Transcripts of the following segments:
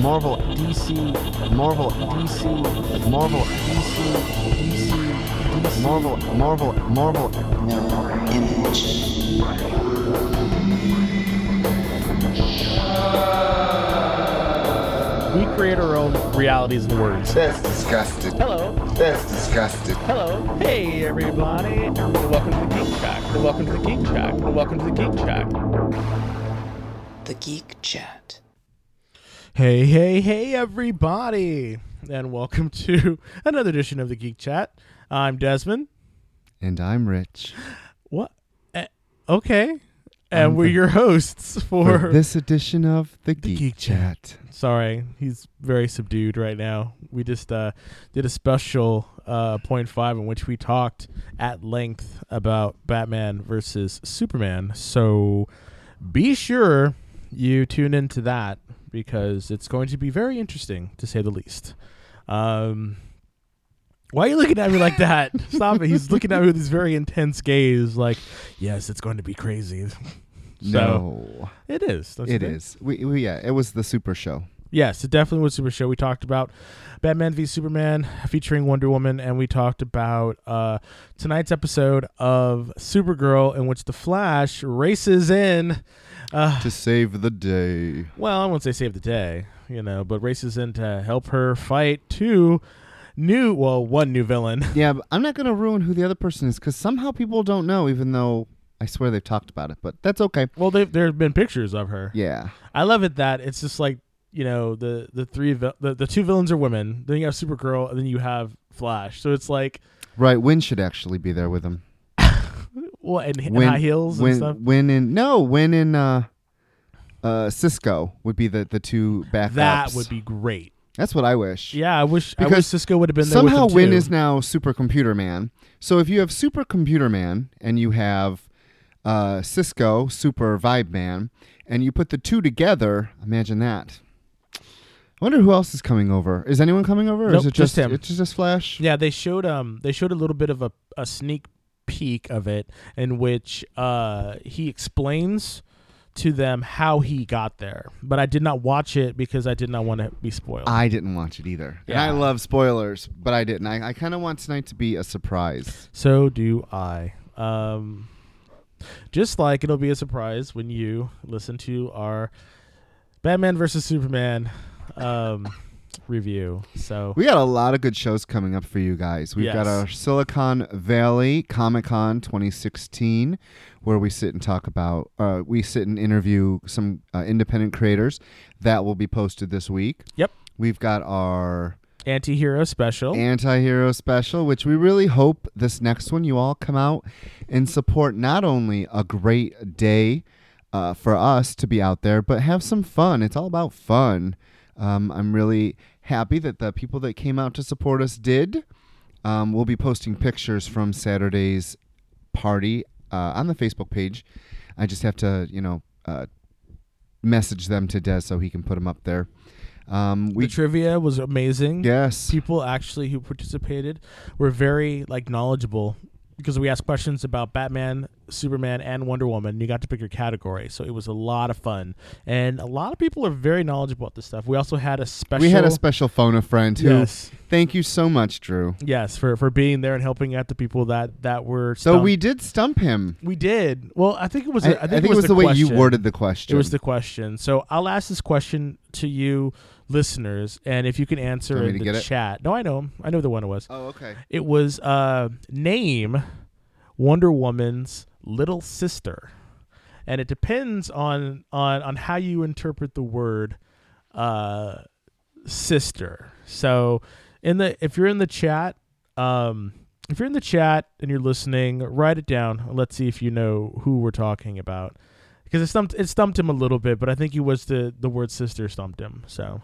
Marvel, DC, Marvel, DC, Marvel, DC, DC, DC, Marvel, Marvel, Marvel. Mirror image. We create our own realities and words. That's disgusting. Hello. That's disgusting. Hello. Hey, everybody. Welcome to the Geek Shack. And welcome to the Geek Shack. And welcome to the Geek Shack. The Geek Chat. Hey, hey, hey, everybody. And welcome to another edition of the Geek Chat. I'm Desmond. And I'm Rich. What? Eh, okay. And I'm we're the- your hosts for, For this edition of the, Geek, Geek Chat. Sorry, he's very subdued right now. We just uh, did a special uh, point five in which we talked at length about Batman versus Superman. So be sure you tune into that because it's going to be very interesting to say the least. Um, why are you looking at me like that? Stop it. He's looking at me with his very intense gaze, like, yes, it's going to be crazy. So, no, It is. it think? We, we yeah, it was the Super Show. Yes, it definitely was Super Show. We talked about Batman v Superman featuring Wonder Woman, and we talked about uh, tonight's episode of Supergirl, in which the Flash races in. Uh, to save the day. well, I won't say save the day, you know, but races in to help her fight two new, well, one new villain. Yeah, but I'm not going to ruin who the other person is because somehow people don't know, even though I swear they've talked about it. But that's okay. Well, they've, there have been pictures of her. Yeah. I love it that it's just like you know the the three the, the two villains are women. Then you have Supergirl, and then you have Flash. So it's like Right. Winn should actually be there with him. Well, and, and Winn- high heels and Winn, stuff. Winn in no Winn in uh, uh, Cisco would be the the two backups. That would be great. That's what I wish. Yeah, I wish I wish Because Cisco would have been there. Somehow Winn is now Supercomputer Man. So if you have Supercomputer Man and you have uh, Cisco Super Vibe Man, and you put the two together, imagine that. I wonder who else is coming over. Is anyone coming over? Or Nope, is it just just him. It's just Flash. Yeah, they showed um they showed a little bit of a, a sneak peek of it in which uh he explains to them how he got there. But I did not watch it because I did not want to be spoiled. I didn't watch it either. And I love spoilers, but I didn't. I, I kind of want tonight to be a surprise. So do I. Um, just like it'll be a surprise when you listen to our Batman versus Superman um, review. So We got a lot of good shows coming up for you guys. We've got our Silicon Valley Comic Con 2016, where we sit and talk about, uh, we sit and interview some uh, independent creators. That will be posted this week. Yep. We've got our anti-hero special. anti hero special, which we really hope this next one you all come out and support not only a great day uh, for us to be out there, but have some fun. It's all about fun. Um, I'm really happy that the people that came out to support us did. Um, we'll be posting pictures from Saturday's party uh, on the Facebook page. I just have to, you know, uh, message them to Des so he can put them up there. Um, we the trivia was amazing. yes, People actually who participated were very like knowledgeable because we asked questions about Batman, Superman, and Wonder Woman. You got to pick your category, so it was a lot of fun, and a lot of people are very knowledgeable about this stuff. We also had a special. we had a special phone a friend who. yes. Thank you so much, Drew. Yes, for for being there and helping out the people that that were. So we did stump him. we did. Well, I think it was. I, a- I think, it was, the, way you worded the question. It was the question. So I'll ask this question to you, listeners, and if you can answer in the get it? chat. No, I know. 'em. I know the one it was. oh, okay. It was uh, name Wonder Woman's little sister, and it depends on on on how you interpret the word uh, sister. So in the if you're in the chat, um, if you're in the chat and you're listening, write it down. Let's see if you know who we're talking about. Because it stumped it stumped him a little bit, but I think he was the the word sister stumped him. So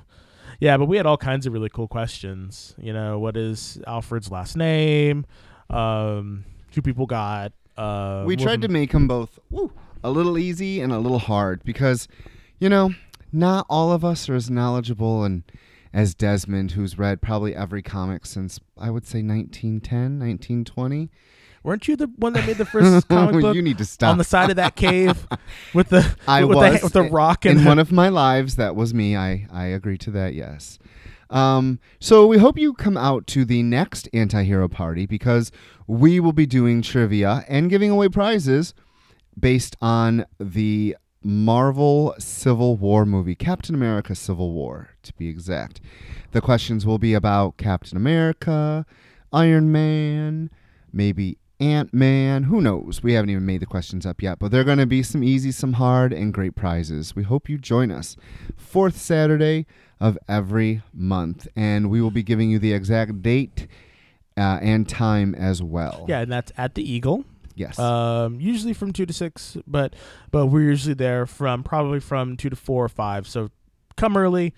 yeah, but we had all kinds of really cool questions. You know, what is Alfred's last name? Um, two people got. Uh, we tried to make them both woo, a little easy and a little hard because, you know, not all of us are as knowledgeable and as Desmond, who's read probably every comic since I would say 1910, 1920. Weren't you the one that made the first comic book you need to stop. on the side of that cave with the I with, was the, with the rock and in one of my lives. That was me. I I agree to that. Yes. Um, so we hope you come out to the next anti-hero party because we will be doing trivia and giving away prizes based on the Marvel Civil War movie, Captain America Civil War, to be exact. The questions will be about Captain America, Iron Man, maybe Ant Man. Who knows? We haven't even made the questions up yet, but they're going to be some easy, some hard, and great prizes. We hope you join us. Fourth Saturday of every month, and we will be giving you the exact date uh, and time as well. yeah, and that's at the Eagle. Yes. Um, usually from two to six, but but we're usually there from probably from two to four or five. So come early,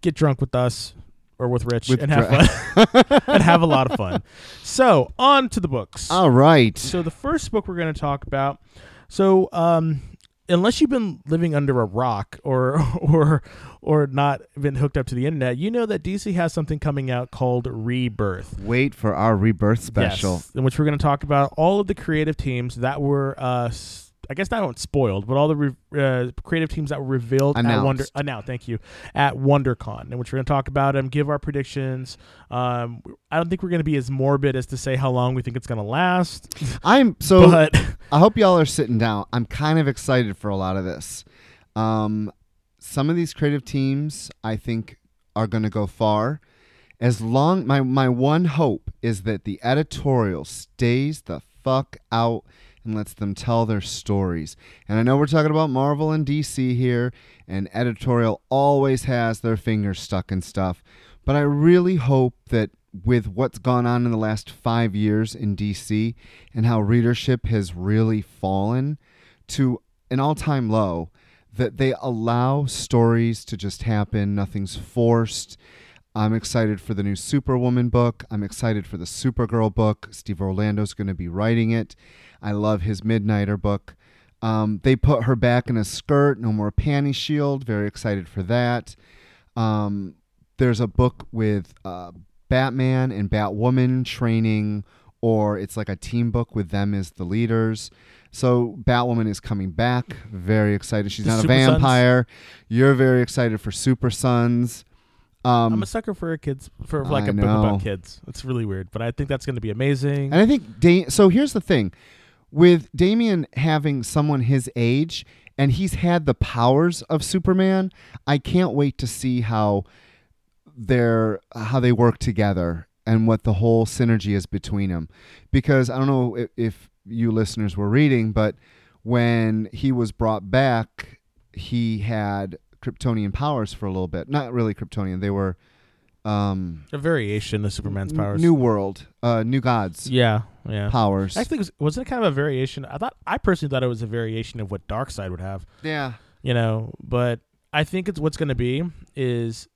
get drunk with us or with Rich, With and have fun and have a lot of fun. So on to the books. All right. So the first book we're going to talk about. So um, unless you've been living under a rock or or or not been hooked up to the internet, you know that DC has something coming out called Rebirth. Wait for our rebirth special. Yes, in which we're going to talk about all of the creative teams that were, uh, I guess not not spoiled, but all the re- uh, creative teams that were revealed at Wonder. Uh, now, thank you, at WonderCon, in which we're going to talk about them, give our predictions. Um, I don't think we're going to be as morbid as to say how long we think it's going to last, I'm so but I hope y'all are sitting down. I'm kind of excited for a lot of this. Um, some of these creative teams I think are going to go far. As long my my one hope is that the editorial stays the fuck out and lets them tell their stories. And I know we're talking about Marvel and DC here, and editorial always has their fingers stuck in stuff. But I really hope that with what's gone on in the last five years in DC and how readership has really fallen to an all time low, that they allow stories to just happen. Nothing's forced. I'm excited for the new Superwoman book. I'm excited for the Supergirl book. Steve Orlando's going to be writing it. I love his Midnighter book. Um, they put her back in a skirt, no more panty shield. Very excited for that. Um, there's a book with uh, Batman and Batwoman training, or it's like a team book with them as the leaders. So Batwoman is coming back. Very excited. She's The not a Super Sons? vampire. You're very excited for Super Sons. Um, I'm a sucker for a kids for like I a book about kids. It's really weird, but I think that's going to be amazing. And I think da- so. Here's the thing, with Damian having someone his age, and he's had the powers of Superman. I can't wait to see how they're how they work together and what the whole synergy is between them. Because I don't know if, if you listeners were reading, but when he was brought back, he had Kryptonian powers for a little bit. Not really Kryptonian. They were um, a variation of Superman's powers. New World, uh, New Gods yeah, yeah. powers. Actually, was, was it kind of a variation? I thought I personally thought it was a variation of what Darkseid would have. yeah. You know, but I think it's what's going to be is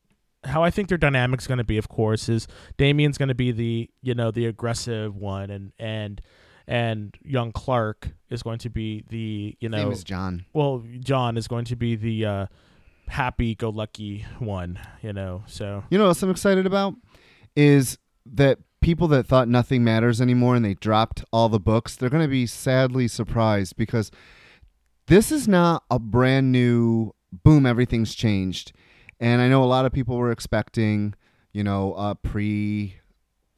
how I think their dynamic's going to be. Of course, is Damian's going to be the you know the aggressive one, and and and young Clark is going to be the you Name know is Jon. well Jon is going to be the uh, happy-go-lucky one. You know, so You know what else I'm excited about is that people that thought nothing matters anymore and they dropped all the books, they're going to be sadly surprised because this is not a brand new boom. Everything's changed, and I know a lot of people were expecting, you know, a pre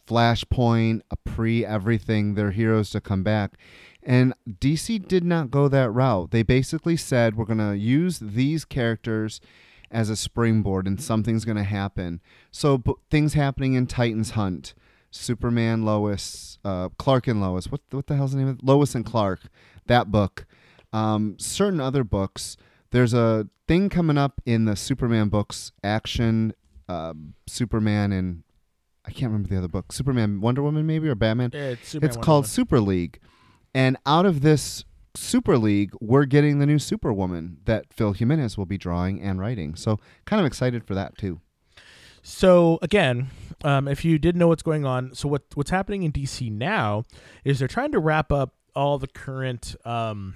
Flashpoint, a pre everything, their heroes to come back. And DC did not go that route. They basically said, we're going to use these characters as a springboard and something's going to happen. So, b- things happening in Titans Hunt, Superman, Lois, uh, Clark and Lois. What, what the hell's the name of it? Lois and Clark, that book. Um, certain other books. There's a thing coming up in the Superman books, Action, uh, Superman, and I can't remember the other book. Superman, Wonder Woman, maybe, or Batman it's Superman it's called. Super League. And out of this Super League, we're getting the new Superwoman that Phil Jimenez will be drawing and writing. So kind of excited for that too. So again, um, if you didn't know what's going on, so what what's happening in DC now is they're trying to wrap up all the current um,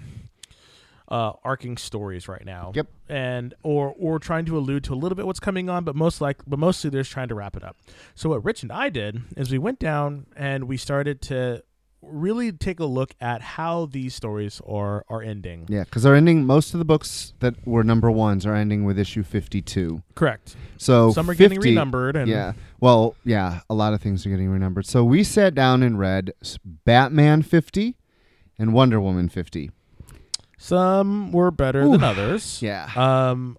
uh, arcing stories right now. Yep. And or or trying to allude to a little bit what's coming on, but most like but mostly they're just trying to wrap it up. So what Rich and I did is we went down and we started to really take a look at how these stories are are ending. Yeah, because they're ending. Most of the books that were number ones are ending with issue fifty-two. Correct. So Some are 50 getting renumbered, and yeah, well, yeah, a lot of things are getting renumbered. So we sat down and read Batman fifty and Wonder Woman fifty. some were better than others. Yeah. Um,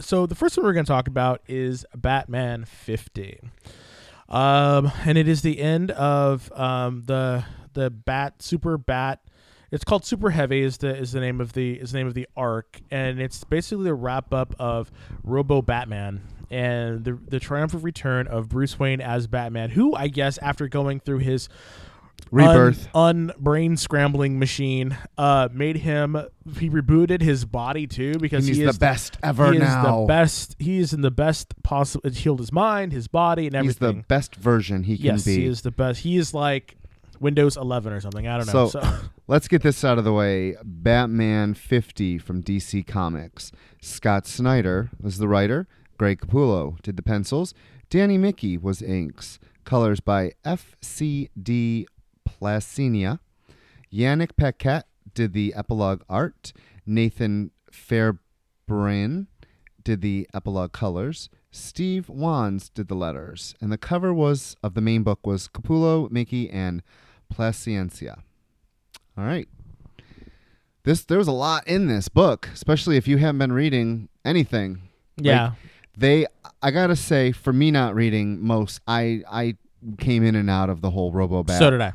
so the first one we're going to talk about is Batman 50. Um, and it is the end of um, the the Bat Super Bat. It's called Super Heavy is the is the name of the is the name of the arc, and it's basically the wrap up of Robo Batman and the the triumphant return of Bruce Wayne as Batman, who I guess after going through his Rebirth. un, brain scrambling machine uh made him he rebooted his body too because he's he the best ever he now. is the best he is in the best possible it healed his mind his body and everything. He's the best version he can yes be. he is the best he is like windows 11 or something i don't know So- so, Let's get this out of the way. Batman 50 from DC Comics. Scott Snyder was the writer. Greg Capullo did the pencils. Danny Miki was inks. Colors by F.C.O. Plascencia. Yanick Paquette did the epilogue art. Nathan Fairbairn did the epilogue colors. Steve Wands did the letters. And the cover was of the main book was Capullo, Miki, and Plascencia. All right. This there was a lot in this book, especially if you haven't been reading anything. yeah They I gotta say, for me not reading most, I I came in and out of the whole Robo so did i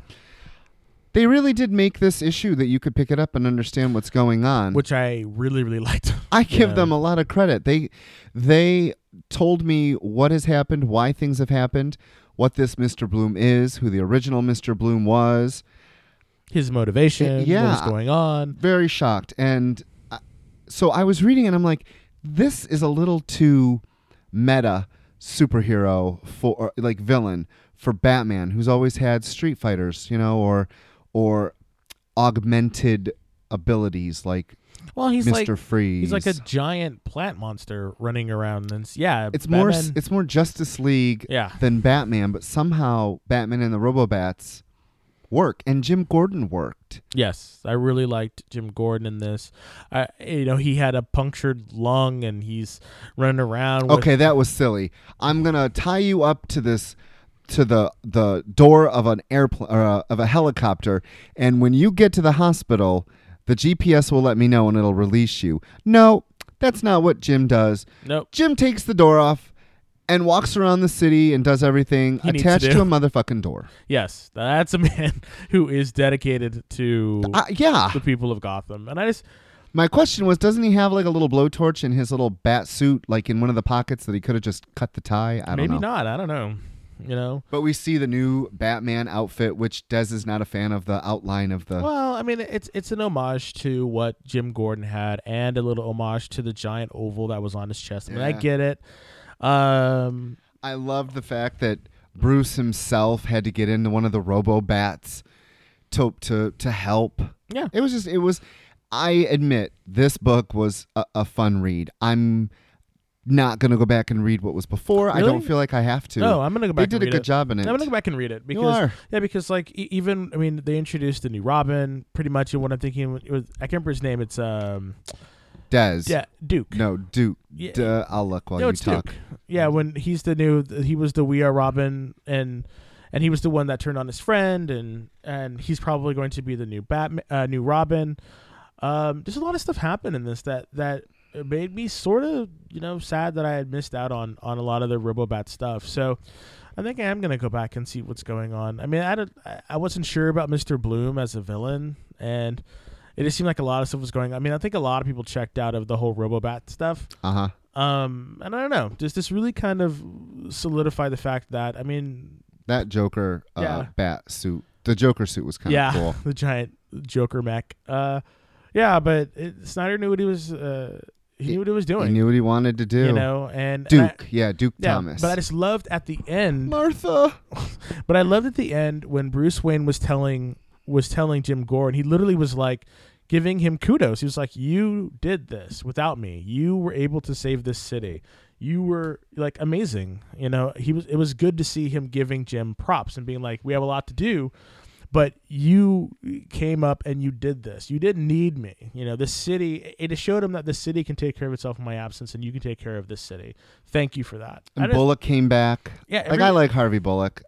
they really did make this issue that you could pick it up and understand what's going on. which i really really liked I give Yeah. them a lot of credit. They they told me what has happened, why things have happened, what this Mr. Bloom is, who the original Mr. Bloom was. his motivation Yeah. what was going on Very shocked. And I, so I was reading and I'm like, this is a little too meta superhero for like villain for Batman, who's always had Street Fighters, you know, or or augmented abilities like well he's Mr. like Freeze. he's like a giant plant monster running around and yeah it's more it's more Justice League Yeah. than Batman, but somehow Batman and the Robobats work, and Jim Gordon worked. Yes, I really liked Jim Gordon in this. I, you know, he had a punctured lung and he's running around. With, Okay, that was silly. I'm gonna tie you up to this to the the door of an airplane uh, of a helicopter, and when you get to the hospital, the GPS will let me know and it'll release you. No, that's not what Jim does. Nope. Jim takes the door off and walks around the city and does everything He needs to attached do. to a motherfucking door. Yes, that's a man who is dedicated to Uh, yeah. the people of Gotham, and I just My question was, doesn't he have like a little blowtorch in his little bat suit, like in one of the pockets that he could have just cut the tie? I don't maybe know. not. I don't know. You know. But we see the new Batman outfit, which Des is not a fan of the outline of the. Well, I mean, it's it's an homage to what Jim Gordon had, and a little homage to the giant oval that was on his chest. I mean, I get it. Um, I love the fact that Bruce himself had to get into one of the Robo Bats to to to help. yeah. It was just it was. I admit this book was a, a fun read. I'm not gonna go back and read what was before. I don't feel like I have to. No, I'm gonna go back. they did and a good it. job in it. I'm gonna go back and read it You because are. yeah, because like e- even I mean they introduced the new Robin pretty much. And what I'm thinking it was I can't remember his name. It's um Des. yeah Duke. No, Duke. Yeah. Duh, I'll look while no, you it's talk. Duke. Yeah, when he's the new he was the We Are Robin and and he was the one that turned on his friend and and he's probably going to be the new Batman, uh, new Robin. Um, there's a lot of stuff happened in this that that made me sort of you know sad that I had missed out on on a lot of the Robobat stuff. So I think I am gonna go back and see what's going on. I mean, I don't, I- wasn't sure about Mister Bloom as a villain, and it just seemed like a lot of stuff was going. I mean, I think a lot of people checked out of the whole Robobat stuff. Uh huh. Um, and I don't know, does this really kind of solidify the fact that I mean, That Joker uh, Yeah. bat suit. The Joker suit was kind of yeah, cool. the giant Joker mech. Uh, yeah, but it, Snyder knew what he was. Uh, he, knew what he was doing. He knew what he wanted to do. you know, and and I- Duke. yeah, Duke yeah, Thomas. but I just loved at the end. Martha. But I loved at the end when Bruce Wayne was telling was telling Jim Gordon. He literally was like giving him kudos. He was like, "You did this without me. You were able to save this city. You were like amazing." You know, he was. It was good to see him giving Jim props and being like, "We have a lot to do." But you came up and you did this. You didn't need me. You know, the city. It showed him that the city can take care of itself in my absence, and you can take care of this city. Thank you for that. And Bullock came back. Yeah, like I like Harvey Bullock.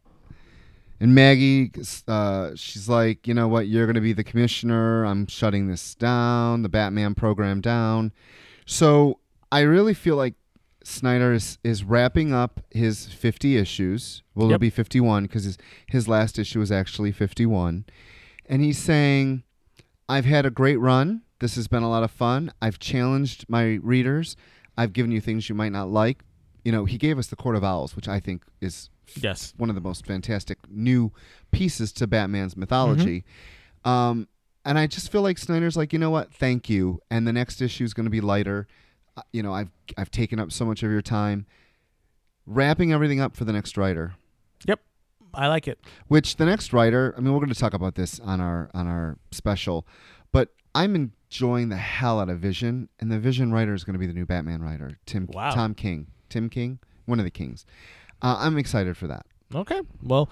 And Maggie, uh, she's like, you know what? You're going to be the commissioner. I'm shutting this down, the Batman program down. So I really feel like Snyder is, is wrapping up his 50 issues. Well, it'll Yep. be 51 because his, his last issue was actually 51. And he's saying, I've had a great run. This has been a lot of fun. I've challenged my readers. I've given you things you might not like. You know, he gave us the Court of Owls, which I think is yes. one of the most fantastic new pieces to Batman's mythology. Um, and I just feel like Snyder's like, you know what? Thank you. And the next issue is going to be lighter. You know, I've I've taken up so much of your time. Wrapping everything up for the next writer. Yep. I like it. Which the next writer, I mean, we're going to talk about this on our on our special, but I'm enjoying the hell out of Vision, and the Vision writer is going to be the new Batman writer, Tim Wow. Tom King, Tim King, one of the Kings. Uh, I'm excited for that. Okay. Well,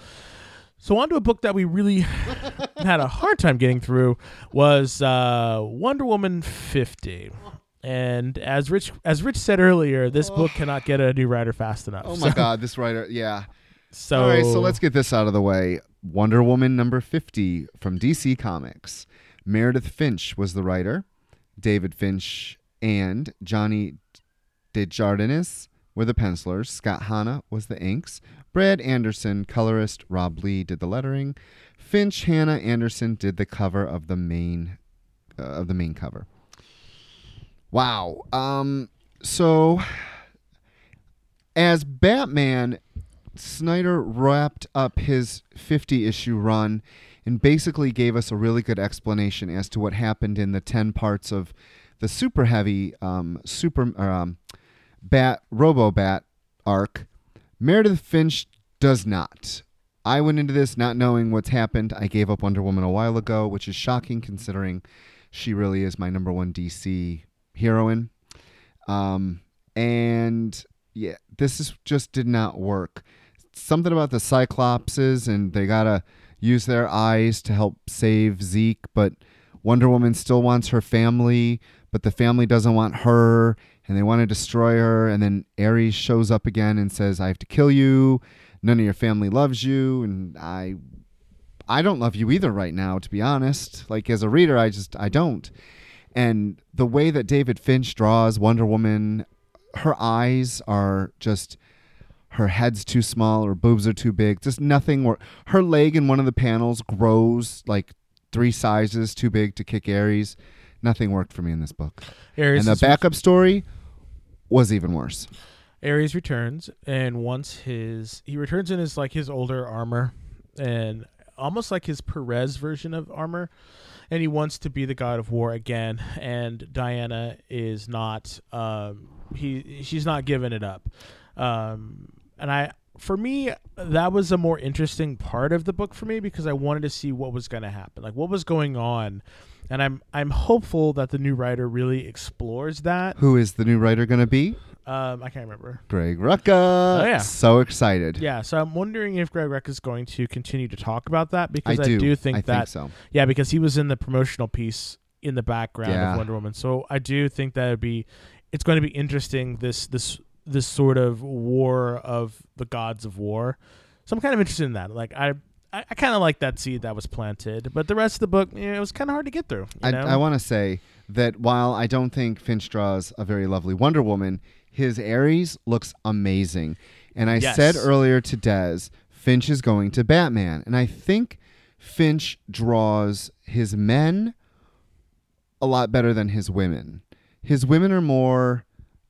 so on to a book that we really had a hard time getting through was uh, Wonder Woman 50. And as Rich as Rich said earlier, this book cannot get a new writer fast enough. Oh my So- God, this writer, yeah. So All right, so let's get this out of the way. Wonder Woman number 50 from DC Comics. Meredith Finch was the writer. David Finch and Johnny Desjardins were the pencilers. Scott Hanna was the inks. Brad Anderson, colorist. Rob Lee did the lettering. Finch, Hanna Anderson did the cover of the main uh, of the main cover. Wow. Um so as Batman Snyder wrapped up his 50 issue run and basically gave us a really good explanation as to what happened in the 10 parts of the super heavy um, super um, bat robo bat arc. Meredith finch does not. I went into this not knowing what's happened. I gave up wonder woman a while ago which is shocking considering she really is my number one dc heroine um, and yeah this is just did not work something about the Cyclopses and they gotta use their eyes to help save Zeke, but Wonder Woman still wants her family, but the family doesn't want her and they want to destroy her. And then Ares shows up again and says, I have to kill you. None of your family loves you. And I I don't love you either right now, to be honest. Like as a reader, I just I don't. And the way that David Finch draws Wonder Woman, her eyes are just her head's too small, her boobs are too big. Just nothing. Wor- her leg in one of the panels grows like three sizes too big to kick Ares. Nothing worked for me in this book. Ares, and the backup story was even worse. Ares returns, and once his he returns in his like his older armor, and almost like his Perez version of armor, and he wants to be the god of war again. And Diana is not. Um, he she's not giving it up. Um, and I for me that was a more interesting part of the book for me because I wanted to see what was going to happen, like what was going on. And I'm I'm hopeful that the new writer really explores that. Who is the new writer going to be? Um, I can't remember. Greg Rucka. Oh, yeah. So excited. Yeah, so I'm wondering if Greg Rucka is going to continue to talk about that because I because do. think I that think so. yeah, because he was in the promotional piece in the background Yeah. of Wonder Woman. So I do think that would be it's going to be interesting this this this sort of war of the gods of war. So I'm kind of interested in that. Like I I, I kind of like that seed that was planted, but the rest of the book, you know, it was kind of hard to get through. You I. I want to say that while I don't think Finch draws a very lovely Wonder Woman, his Ares looks amazing. And I Yes. said earlier to Des, Finch is going to Batman. And I think Finch draws his men a lot better than his women. His women are more,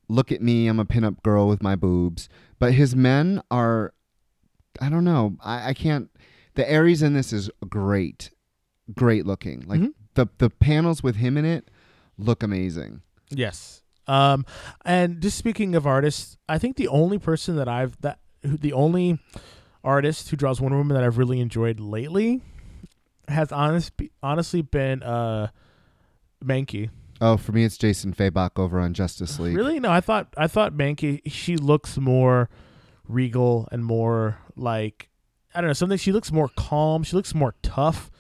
look at me, I'm a pinup girl with my boobs. But his men are, I don't know, I, I can't. The Ares in this is great, great looking. Like Mhm. the the panels with him in it look amazing. Yes. Um, and just speaking of artists, I think the only person that I've that who, the only artist who draws Wonder Woman that I've really enjoyed lately has honest honestly been uh Mankey. Oh, for me, it's Jason Fabok over on Justice League. Really? No, I thought I thought Mankey she looks more regal and more like I don't know something. She looks more calm. She looks more tough.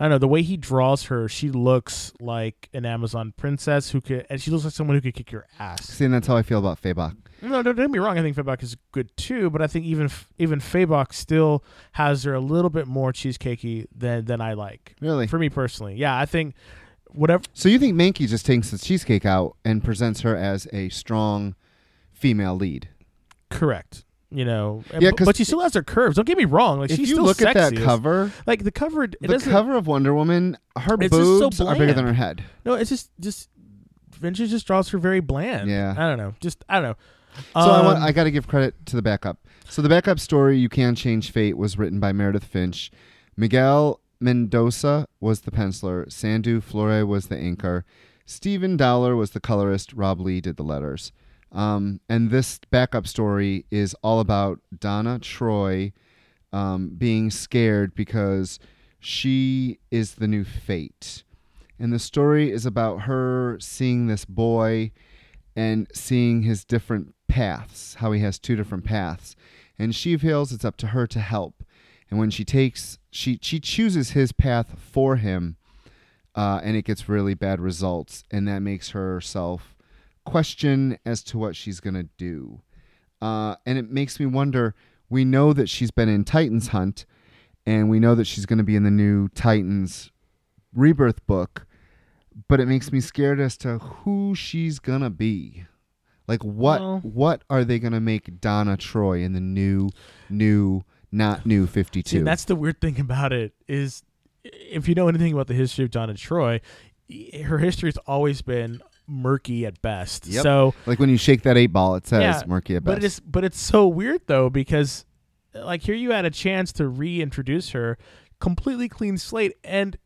I don't know the way he draws her. She looks like an Amazon princess who could, and she looks like someone who could kick your ass. See, and that's how I feel about Fabok. No, don't get me wrong. I think Fabok is good too, but I think even even Fabok still has her a little bit more cheesecakey than than I like. Really? For me personally, yeah, I think whatever. So you think Mankey just takes the cheesecake out and presents her as a strong female lead? Correct. You know, Yeah, but- she still has her curves. Don't get me wrong. Like if she's you still look at that cover, like the cover, the cover of Wonder Woman, her just so boobs are bigger than her head. No, it's just just Vintage just draws her very bland. Yeah. I don't know. Just I don't know. So I, want, Um, I got to give credit to the backup. So the backup story, "You Can Change Fate," was written by Meredith Finch. Miguel Mendoza was the penciler. Sandu Flore was the inker. Stephen Dowler was the colorist. Rob Lee did the letters. Um, and this backup story is all about Donna Troy um, being scared because she is the new Fate. And the story is about her seeing this boy and seeing his different paths, how he has two different paths. And she feels it's up to her to help. And when she takes, she she chooses his path for him, uh, and it gets really bad results, and that makes herself question as to what she's gonna do. Uh, and it makes me wonder. We know that she's been in Titans Hunt, and we know that she's going to be in the new Titans Rebirth book, but it makes me scared as to who she's gonna be. Like what Well- what are they gonna make Donna Troy in the new new not new fifty See, that's the weird thing about it is, if you know anything about the history of Donna Troy, her history has always been murky at best. Yep. So like when you shake that eight ball, it says Yeah, murky at best. But it is, but it's so weird though because, like, here you had a chance to reintroduce her, completely clean slate, and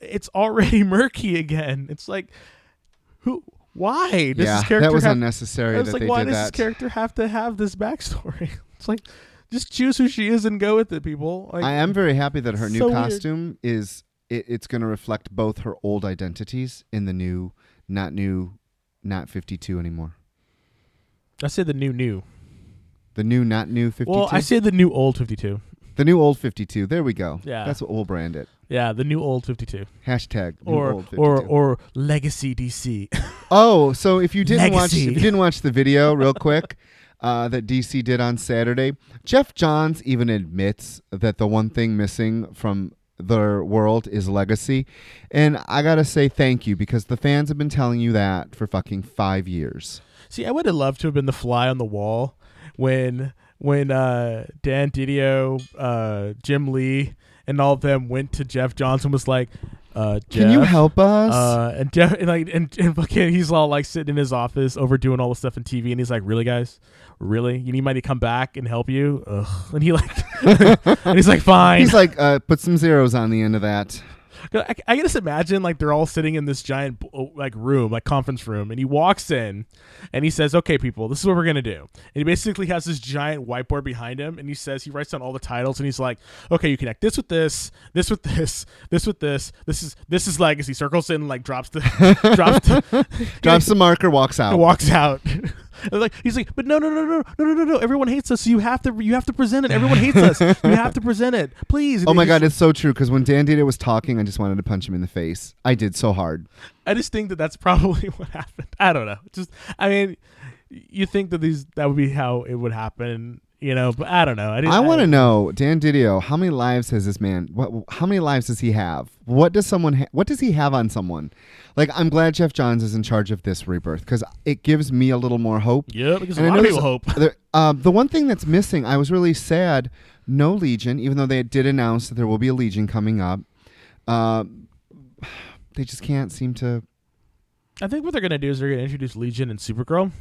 it's already murky again. It's like, who? Why does yeah, this character that was have? unnecessary it's that like, they why did does that. this character have to have this backstory? It's like, just choose who she is and go with it, people. Like, I am very happy that her new so weird. costume is it, it's going to reflect both her old identities in the new, not new, not fifty two anymore. I say the new new. The new, not new fifty two. Well, I say the new old fifty two. the new old fifty two. There we go. Yeah. that's what we'll brand it. Yeah, the new old fifty two. Hashtag new Or old 52. or or legacy DC. Oh, so if you didn't watch, if you didn't watch the video, real quick, uh, that DC did on Saturday, Jeff Johns even admits that the one thing missing from their world is legacy, and I gotta say thank you because the fans have been telling you that for fucking five years. See, I would have loved to have been the fly on the wall when when uh, Dan Didio, uh, Jim Lee, and all of them went to Jeff Johnson was like, uh, Can you help us? Uh, and Jeff, and like, and, and fucking, he's all like sitting in his office overdoing all the stuff in TV, and he's like, "Really, guys, really? You need me to come back and help you?" Ugh. And he like, and he's like, "Fine." He's like, uh, put some zeros on the end of that. I, I can just imagine like they're all sitting in this giant like room, like conference room, and he walks in, and he says, "Okay, people, this is what we're gonna do." And he basically has this giant whiteboard behind him, and he says he writes down all the titles, and he's like, "Okay, you connect this with this, this with this, this with this. This is this is legacy." Circles in, like drops the drops the, Drops the marker, walks out. walks out. And like he's like, but no, no, no, no, no, no, no, no. Everyone hates us. So you have to, you have to present it. Everyone hates us. You have to present it, please. Oh my god, it's so true. Because when Dan Didio was talking, I just wanted to punch him in the face. I did so hard. I just think that that's probably what happened. I don't know. Just, I mean, you think that these that would be how it would happen, you know? But I don't know. I, I want to know, Dan Didio, how many lives has this man? What? How many lives does he have? What does someone? Ha- what does he have on someone? Like, I'm glad Jeff Johns is in charge of this rebirth because it gives me a little more hope. Yeah, because And a I lot of know people hope. There, uh, the one thing that's missing, I was really sad. No Legion, even though they did announce that there will be a Legion coming up. Uh, they just can't seem to. I think what they're gonna do is they're gonna introduce Legion and Supergirl,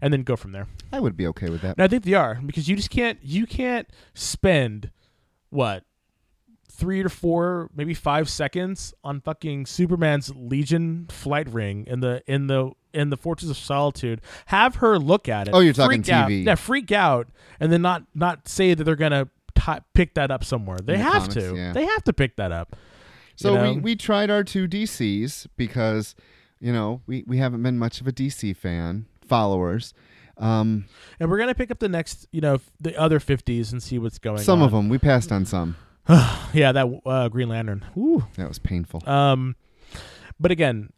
and then go from there. I would be okay with that. And I think they are because you just can't you can't spend what three to four maybe five seconds on fucking Superman's Legion flight ring in the in the in the Fortress of Solitude. Have her look at it. Oh, you're talking freak out- TV. Yeah, freak out, and then not not say that they're gonna ti pick that up somewhere. They the have comics, to. yeah. They have to pick that up. So you know? we, we tried our two DCs because, you know, we, we haven't been much of a DC fan, followers. Um, And we're gonna pick up the next, you know, f- the other fifties and see what's going on. some on. of them we passed on some. yeah, that uh, Green Lantern. Ooh. That was painful. Um, but again,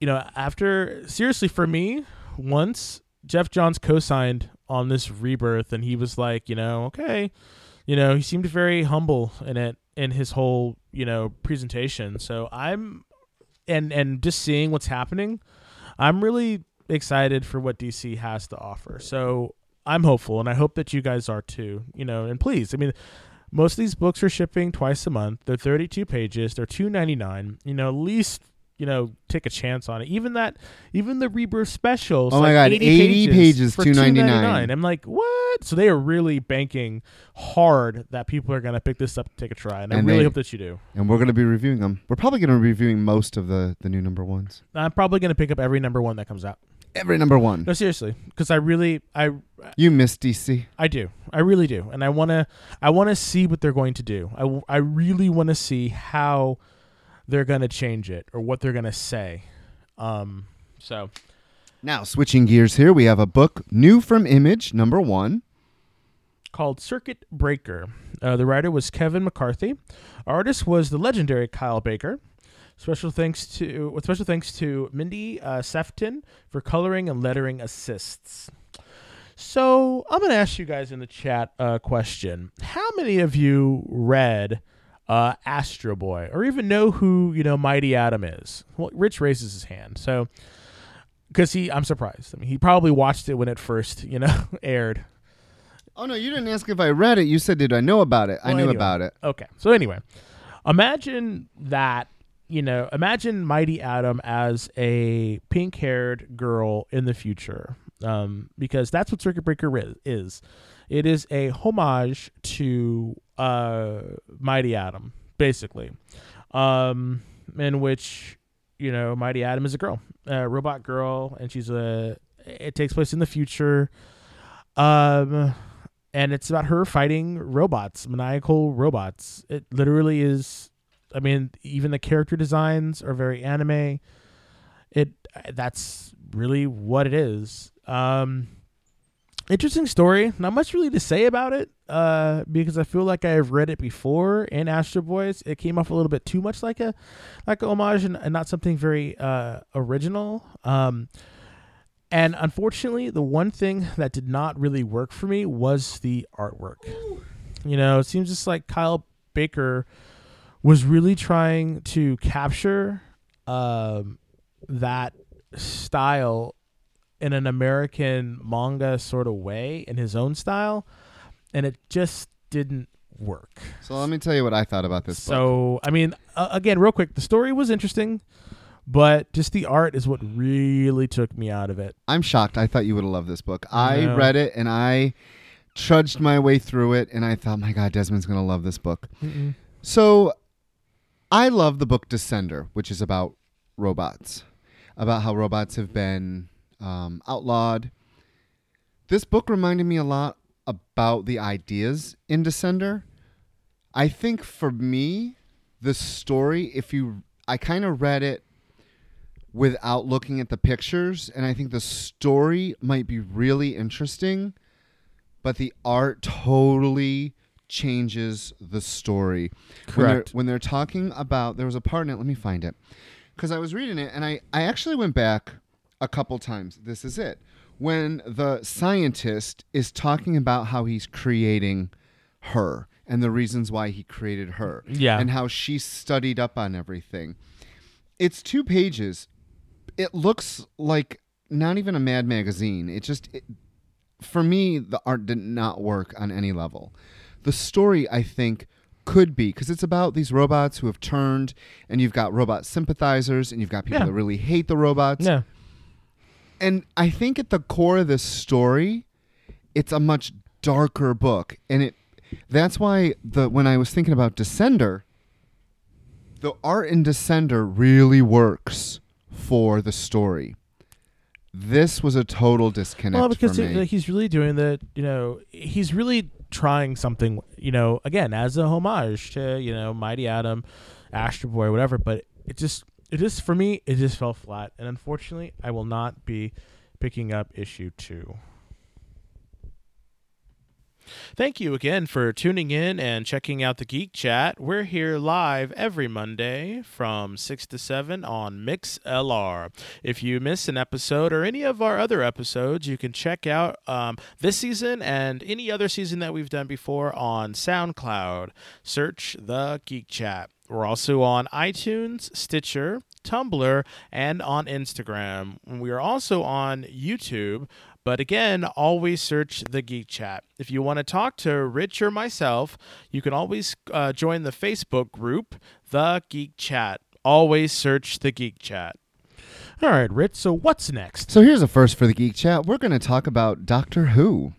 you know, after seriously for me, once Jeff Johns co-signed on this rebirth, and he was like, you know, okay, you know, he seemed very humble in it in his whole, you know, presentation. So I'm, and and just seeing what's happening, I'm really excited for what DC has to offer. So I'm hopeful, and I hope that you guys are too. You know, and please, I mean, most of these books are shipping twice a month. They're 32 pages. They're 2.99. You know, at least you know take a chance on it. Even that, even the rebirth special. Oh my God, 80 pages, for $2.99. $2.99. I'm like, what? So they are really banking hard that people are gonna pick this up, and take a try, and, I really they- hope that you do. and we're gonna be reviewing them. We're probably gonna be reviewing most of the the new number ones. I'm probably gonna pick up every number one that comes out. Every number one. No, seriously, because I really, I, You miss DC. I do. I really do. And I want to I want to see what they're going to do. I, I really want to see how they're going to change it or what they're going to say. Um so Now switching gears here, we have a book new from Image number one. called Circuit Breaker. Uh, the writer was Kevin McCarthy. Artist was the legendary Kyle Baker. Special thanks to with special thanks to Mindy uh, Sefton for coloring and lettering assists. So I'm gonna ask you guys in the chat a question: How many of you read uh, Astro Boy, or even know who you know Mighty Atom is? Well, Rich raises his hand, so because he, I'm surprised. I mean, he probably watched it when it first you know aired. Oh no, you didn't ask if I read it. You said, "Did I know about it?" I knew anyway. about it. Okay. So anyway, imagine that, you know, imagine Mighty Atom as a pink-haired girl in the future. Um, because that's what Circuit Breaker is. It is a homage to uh Mighty Atom, basically. Um, in which, you know, Mighty Atom is a girl, a robot girl, and she's a it takes place in the future. Um and it's about her fighting robots, maniacal robots. It literally is. I mean, even the character designs are very anime. It that's really what it is. Um, interesting story. Not much really to say about it. Uh, because I feel like I've read it before in Astro Boys. It came off a little bit too much like a like a homage and, and not something very uh original. Um, and unfortunately, the one thing that did not really work for me was the artwork. You know, it seems just like Kyle Baker was really trying to capture um, that style in an American manga sort of way in his own style, and it just didn't work. So let me tell you what I thought about this book. So, I mean, uh, again, real quick, the story was interesting, but just the art is what really took me out of it. I'm shocked. I thought you would have loved this book. I No. read it and I trudged my way through it, and I thought, my God, Desmond's gonna love this book. So I love the book Descender, which is about robots, about how robots have been um, outlawed. This book reminded me a lot about the ideas in Descender. I think for me, the story, if you, I kind of read it without looking at the pictures, and I think the story might be really interesting, but the art totally changes the story. When they're, Correct. when they're talking about, there was a part in it. Let me find it, because I was reading it, and I I actually went back a couple times. This is it when the scientist is talking about how he's creating her and the reasons why he created her Yeah. and how she studied up on everything it's two pages it looks like not even a mad magazine it just it, for me the art did not work on any level the story i think could be because it's about these robots who have turned and you've got robot sympathizers and you've got people Yeah. that really hate the robots Yeah. and I think at the core of this story, it's a much darker book, and it that's why the when I was thinking about Descender, the art in Descender really works for the story. This was a total disconnect Well, because it- like, he's really doing the, you know, he's really trying something, you know, again as a homage to, you know, Mighty Atom, Astro Boy, whatever. But it just, it just for me, it just fell flat, and unfortunately, I will not be picking up issue two. Thank you again for tuning in and checking out the Geek Chat. We're here live every Monday from 6 to 7 on Mixlr. If you miss an episode or any of our other episodes, you can check out um, this season and any other season that we've done before on SoundCloud. Search the Geek Chat. We're also on iTunes, Stitcher, Tumblr, and on Instagram. We are also on YouTube. But again, always search the Geek Chat. If you want to talk to Rich or myself, you can always uh, join the Facebook group, The Geek Chat. Always search the Geek Chat. All right, Rich. So what's next? So here's a first for the Geek Chat. We're going to talk about Doctor Who.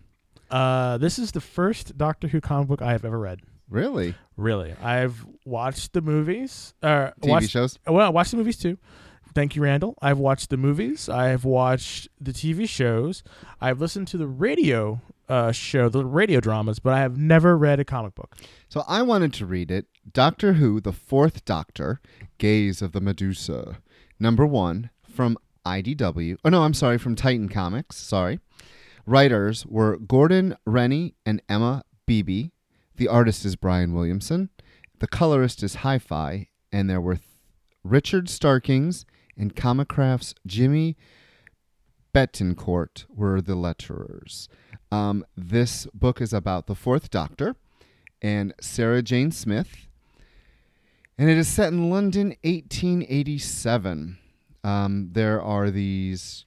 Uh, this is the first Doctor Who comic book I have ever read. Really? Really, I've watched the movies. Uh, TV watched, shows? Well, I watched the movies too. Thank you, Randall. I've watched the movies. I've watched the TV shows. I've listened to the radio uh, show, the radio dramas, but I have never read a comic book. So I wanted to read it. Doctor Who, the Fourth Doctor, Gaze of the Medusa. Number one from IDW. Oh, no, I'm sorry, from Titan Comics. Sorry. Writers were Gordon Rennie and Emma Beeby. The artist is Brian Williamson. The colorist is Hi Fi. And there were th- Richard Starkings and Comicraft's Jimmy Betancourt were the letterers. Um, this book is about the Fourth Doctor and Sarah Jane Smith. And it is set in London, 1887. Um, there are these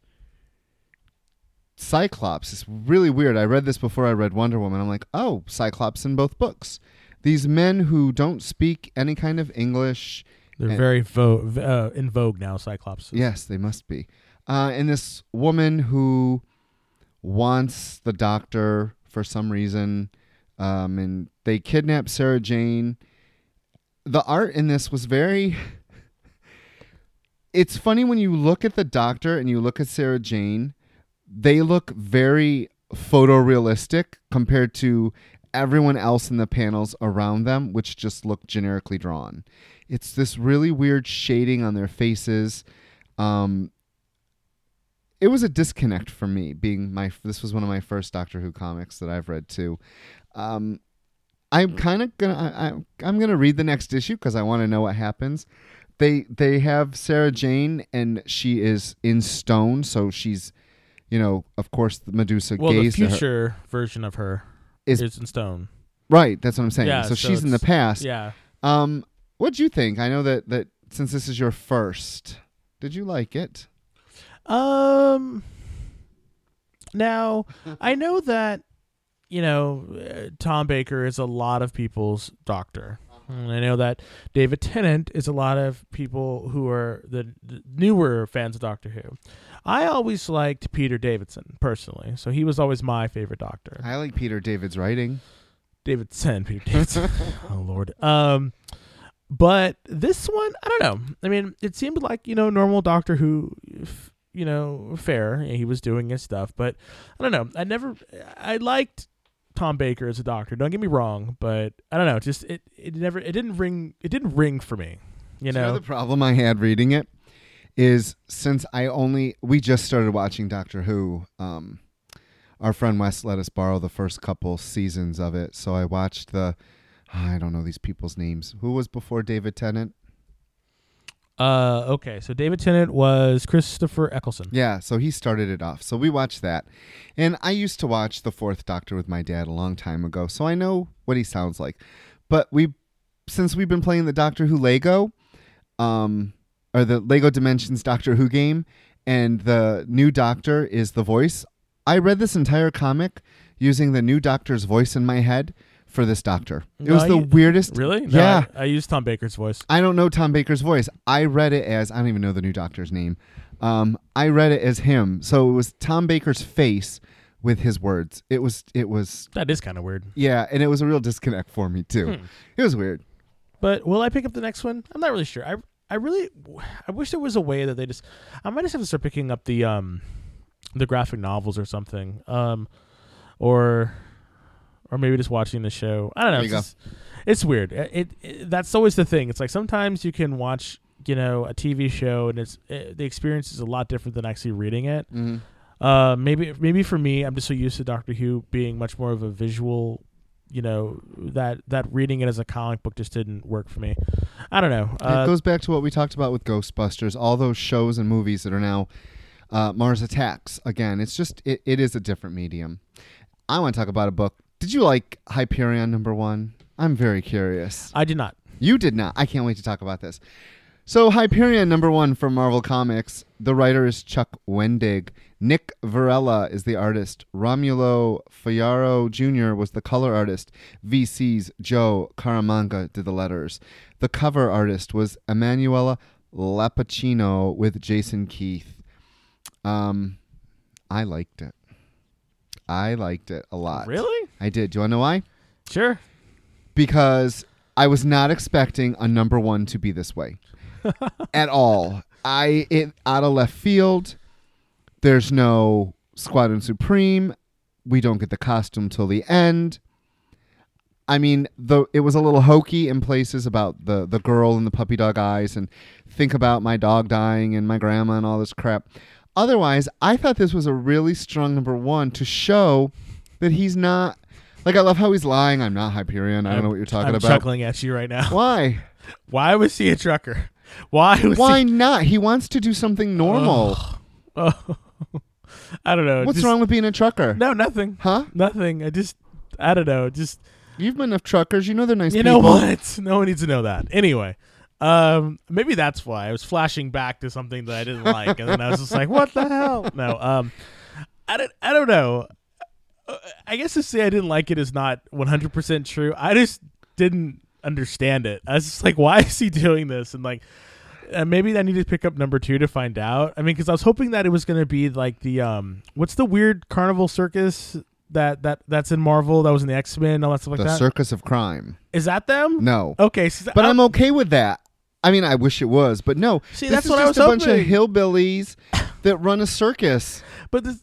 Cyclops. It's really weird. I read this before I read Wonder Woman. I'm like, oh, Cyclops in both books. These men who don't speak any kind of English. They're And- very vo- uh, in vogue now, Cyclops. Yes, they must be. Uh, and this woman who wants the doctor for some reason, um, and they kidnap Sarah Jane. The art in this was very. It's funny when you look at the doctor and you look at Sarah Jane, they look very photorealistic compared to everyone else in the panels around them, which just look generically drawn. It's this really weird shading on their faces. Um, it was a disconnect for me being my this was one of my first Doctor Who comics that I've read too. Um, I'm kind of gonna I, I, I'm gonna read the next issue because I want to know what happens. They they have Sarah Jane and she is in stone, so she's you know of course the Medusa Well, the gazed at her. future version of her Is- in stone. Right, that's what I'm saying. Yeah, so, so she's in the past. Yeah. Um, what'd you think? I know that that since this is your first, did you like it? Um. Now, I know that you know uh, Tom Baker is a lot of people's doctor. And I know that David Tennant is a lot of people who are the, the newer fans of Doctor Who. I always liked Peter Davidson personally, so he was always my favorite Doctor. I like Peter David's writing. David Tennant, Peter Davidson. oh Lord. Um, but this one, I don't know. I mean, it seemed like you know normal Doctor Who, f- you know, fair. He was doing his stuff, but I don't know. I never, I liked Tom Baker as a Doctor. Don't get me wrong, but I don't know. Just it, it never, it didn't ring, it didn't ring for me. You So know, the problem I had reading it is since I only we just started watching Doctor Who. Um, our friend Wes let us borrow the first couple seasons of it, so I watched the. I don't know these people's names. Who was before David Tennant? Uh, okay. So David Tennant was Christopher Eccleston. Yeah, so he started it off. So we watched that. And I used to watch The Fourth Doctor with my dad a long time ago, so I know what he sounds like. But we since we've been playing the Doctor Who Lego, um or the Lego Dimensions Doctor Who game and the new doctor is the voice. I read this entire comic using the new doctor's voice in my head for this doctor. It No, was the you- weirdest. Really? No, Yeah. I, I used Tom Baker's voice. I don't know Tom Baker's voice. I read it as I don't even know the new doctor's name. Um, I read it as him. So it was Tom Baker's face with his words. It was it was That is kind of weird. yeah, and it was a real disconnect for me too. Hmm. It was weird. But will I pick up the next one? I'm not really sure. I I really I wish there was a way that they just I might just have to start picking up the um the graphic novels or something. Um or or maybe just watching the show. I don't know. There It's, go. just- it's weird. It, it, it- that's always the thing. It's like sometimes you can watch, you know, a TV show and it's it, the experience is a lot different than actually reading it. Mhm. Uh, maybe maybe for me, I'm just so used to Doctor Who being much more of a visual. You know that that reading it as a comic book just didn't work for me. I don't know. it Uh, goes back to what we talked about with Ghostbusters, all those shows and movies that are now uh, Mars Attacks. Again, it's just it, it is a different medium. I want to talk about a book. Did you like Hyperion number one? I'm very curious. I did not. You did not. I can't wait to talk about this. So Hyperion number one from Marvel Comics. The writer is Chuck Wendig. Nik Virella is the artist. Romulo Fajardo Jr. was the color artist. VC's Joe Caramagna did the letters. The cover artist was Emanuela Lupacchino with Jason Keith. Um, I liked it. I liked it a lot. Really? I did. Do you want to know why? Sure. because I was not expecting a number one to be this way at all. I it out of left field. There's no Squadron Supreme. We don't get the costume till the end. I mean, though it was a little hokey in places about the the girl and the puppy dog eyes, and think about my dog dying and my grandma and all this crap. Otherwise, I thought this was a really strong number one to show that he's not. Like I love how he's lying. I'm not Hyperion. I don't know what you're talking I'm about. chuckling at you right now. Why? Why was he a trucker? Why was Why he? not? He wants to do something normal. Oh, I don't know. What's just- wrong with being a trucker? No, nothing. Huh? Nothing. I just, I don't know. Just You've been enough truckers. You know they're nice you people. know what? No one needs to know that. Anyway, um, maybe that's why I was flashing back to something that I didn't like, and then I was just like, "What the hell?" No, um, I don't, I don't know. Uh, I guess to say I didn't like it is not 100 percent true. I just didn't understand it. I was just like, "Why is he doing this?" And like. Uh, maybe I need to pick up number two to find out. I mean, because I was hoping that it was going to be like the um, what's the weird carnival circus that that that's in Marvel that was in the X Men all that stuff like the that. circus of crime. Is that them? No, Okay, so but I- I'm okay with that. I mean, I wish it was, but no. See, this that's is what I just was a bunch of hillbillies that run a circus. but this,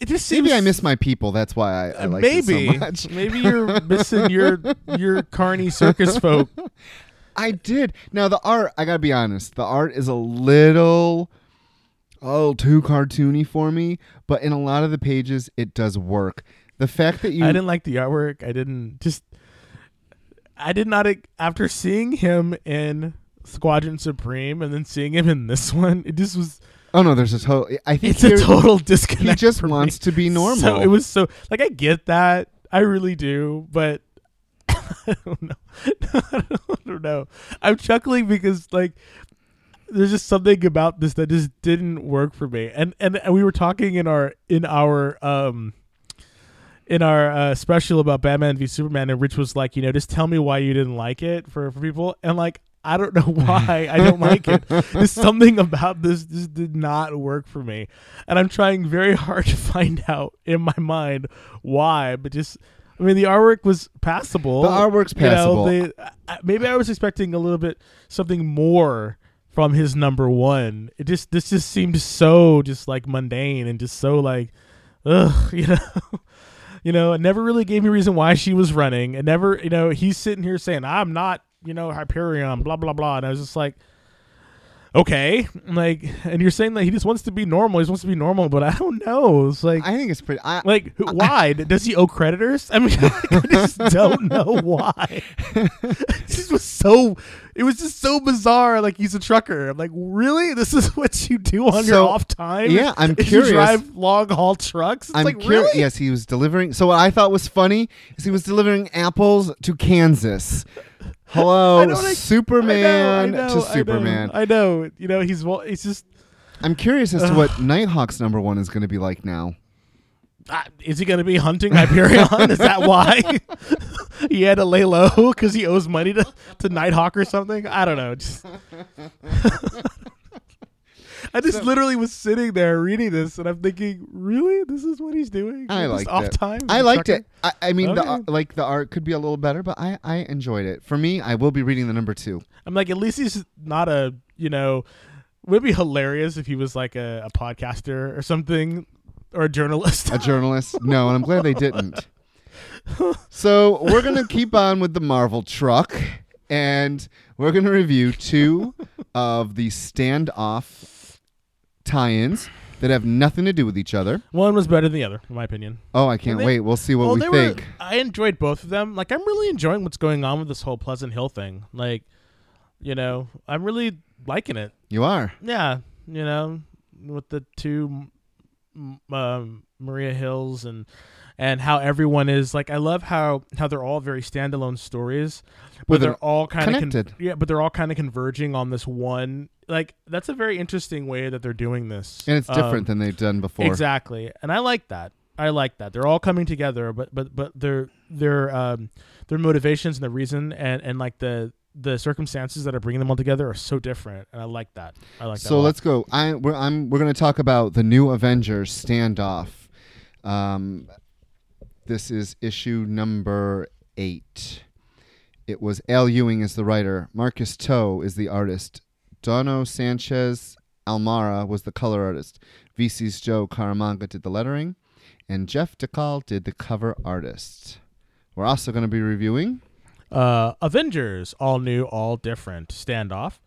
it just seems Maybe I miss my people. That's why I, I like maybe it so much. maybe you're missing your your carny circus folk. I did. Now the art, I gotta be honest, the art is a little oh too cartoony for me, but in a lot of the pages it does work. The fact that you I didn't like the artwork. I didn't just. I did not after seeing him in Squadron Supreme and then seeing him in this one. It just was. Oh no, there's a total I think It's a total disconnect. he just for me. wants to be normal. So it was so like I get that. I really do, but I don't know. I don't know. I'm chuckling because like there's just something about this that just didn't work for me. And and, and we were talking in our in our um in our uh, special about Batman v Superman, and Rich was like, you know, just tell me why you didn't like it for, for people. And like, I don't know why I don't like it. There's something about this just did not work for me, and I'm trying very hard to find out in my mind why. But just, I mean, the artwork was passable. The artwork's You know, passable. they- maybe I was expecting a little bit something more from his number one. It just this just seemed so just like mundane and just so like, ugh, you know. You know, it never really gave me a reason why she was running. It never, you know, he's sitting here saying, I'm not, you know, Hyperion, blah, blah, blah. And I was just like, okay. Like, and you're saying that he just wants to be normal. He just wants to be normal, but I don't know. It's like, I think it's pretty I, like, who, why? Does he owe creditors? I mean, I just don't know why. this was so, it was just so bizarre. Like, he's a trucker. I'm like, really? This is what you do on your off time? yeah, I'm curious. You drive long haul trucks? It's I'm like, curious. really? Yes, he was delivering. So what I thought was funny is he was delivering apples to Kansas. Hello, like- Superman I know, I know, to Superman. I know, I know. You know, he's. He's just. I'm curious as to what Nighthawk's number one is going to be like now. Uh, is he going to be hunting Hyperion? is that why he had to lay low because he owes money to to Nighthawk or something? I don't know. Just. I just literally was sitting there reading this, and I'm thinking, really, this is what he's doing? I liked off it. time. I liked trucker? it. I, I mean, the Okay. ar- like the art could be a little better, but I I enjoyed it. For me, I will be reading the number two. I'm like, at least he's not a, you know, would be hilarious if he was like a, a podcaster or something or a journalist. a journalist. No, and I'm glad they didn't. So we're gonna keep on with the Marvel truck, and we're gonna review two of the standoff tie-ins. that have nothing to do with each other. One was better than the other, in my opinion. Oh, I can't they- wait. We'll see what well, we think. were. I enjoyed both of them. Like, I'm really enjoying what's going on with this whole Pleasant Hill thing. Like, you know, I'm really liking it. You are. Yeah, you know, with the two um, Maria Hills and and how everyone is like. I love how how they're all very standalone stories, but they're all kind of connected. yeah, but they're all kind of converging on this one. Like, that's a very interesting way that they're doing this, And it's Um, different than they've done before. Exactly, and I like that. I like that. They're all coming together, but but but their their um their motivations and the reason and and like the the circumstances that are bringing them all together are so different, and I like that. I like that. So let's go. I we're I'm we're going to talk about the new Avengers standoff. Um, this is issue number eight. It was Al Ewing is the writer. Marcus To is the artist. Dono Sanchez Almara was the color artist. VC's Joe Caramagna did the lettering, and Jeff Dekal did the cover artist. We're also going to be reviewing. uh, Avengers, all new, all different standoff.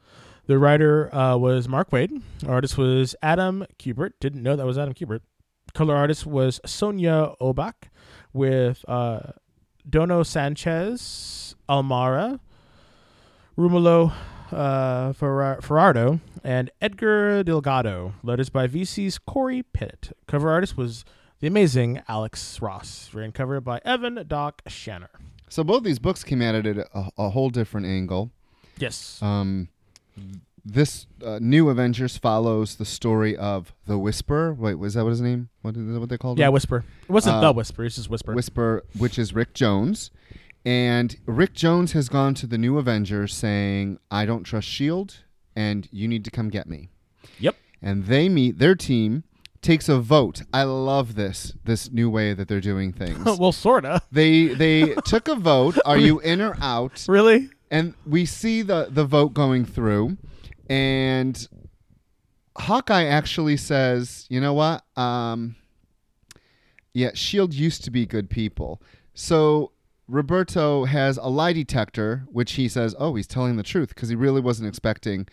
The writer uh, was Mark Waid. Artist was Adam Kubert. Didn't know that was Adam Kubert. Color artist was Sonia Oback with uh, Dono Sanchez Almara, Romulo uh, Ferra- Ferrardo, and Edgar Delgado. Letters by VC's Cory Petit. Cover artist was the amazing Alex Ross. Ran cover by Evan Doc Shaner. So both these books came at it at a, a whole different angle. Yes. Um, this uh, new Avengers follows the story of the Whisper. Wait, was that what his name? What is that what they called Yeah, him? Whisper. It wasn't Uh, the Whisper. It's just Whisper. Whisper, which is Rick Jones. And Rick Jones has gone to the new Avengers saying, I don't trust S.H.I.E.L.D., and you need to come get me. Yep. And they meet, their team takes a vote. I love this, this new way that they're doing things. well, sorta. they they took a vote. Are you in or out? Really? and we see the the vote going through and hawkeye actually says you know what? Um yeah shield used to be good people. So roberto has a lie detector which he says oh he's telling the truth because he really wasn't expecting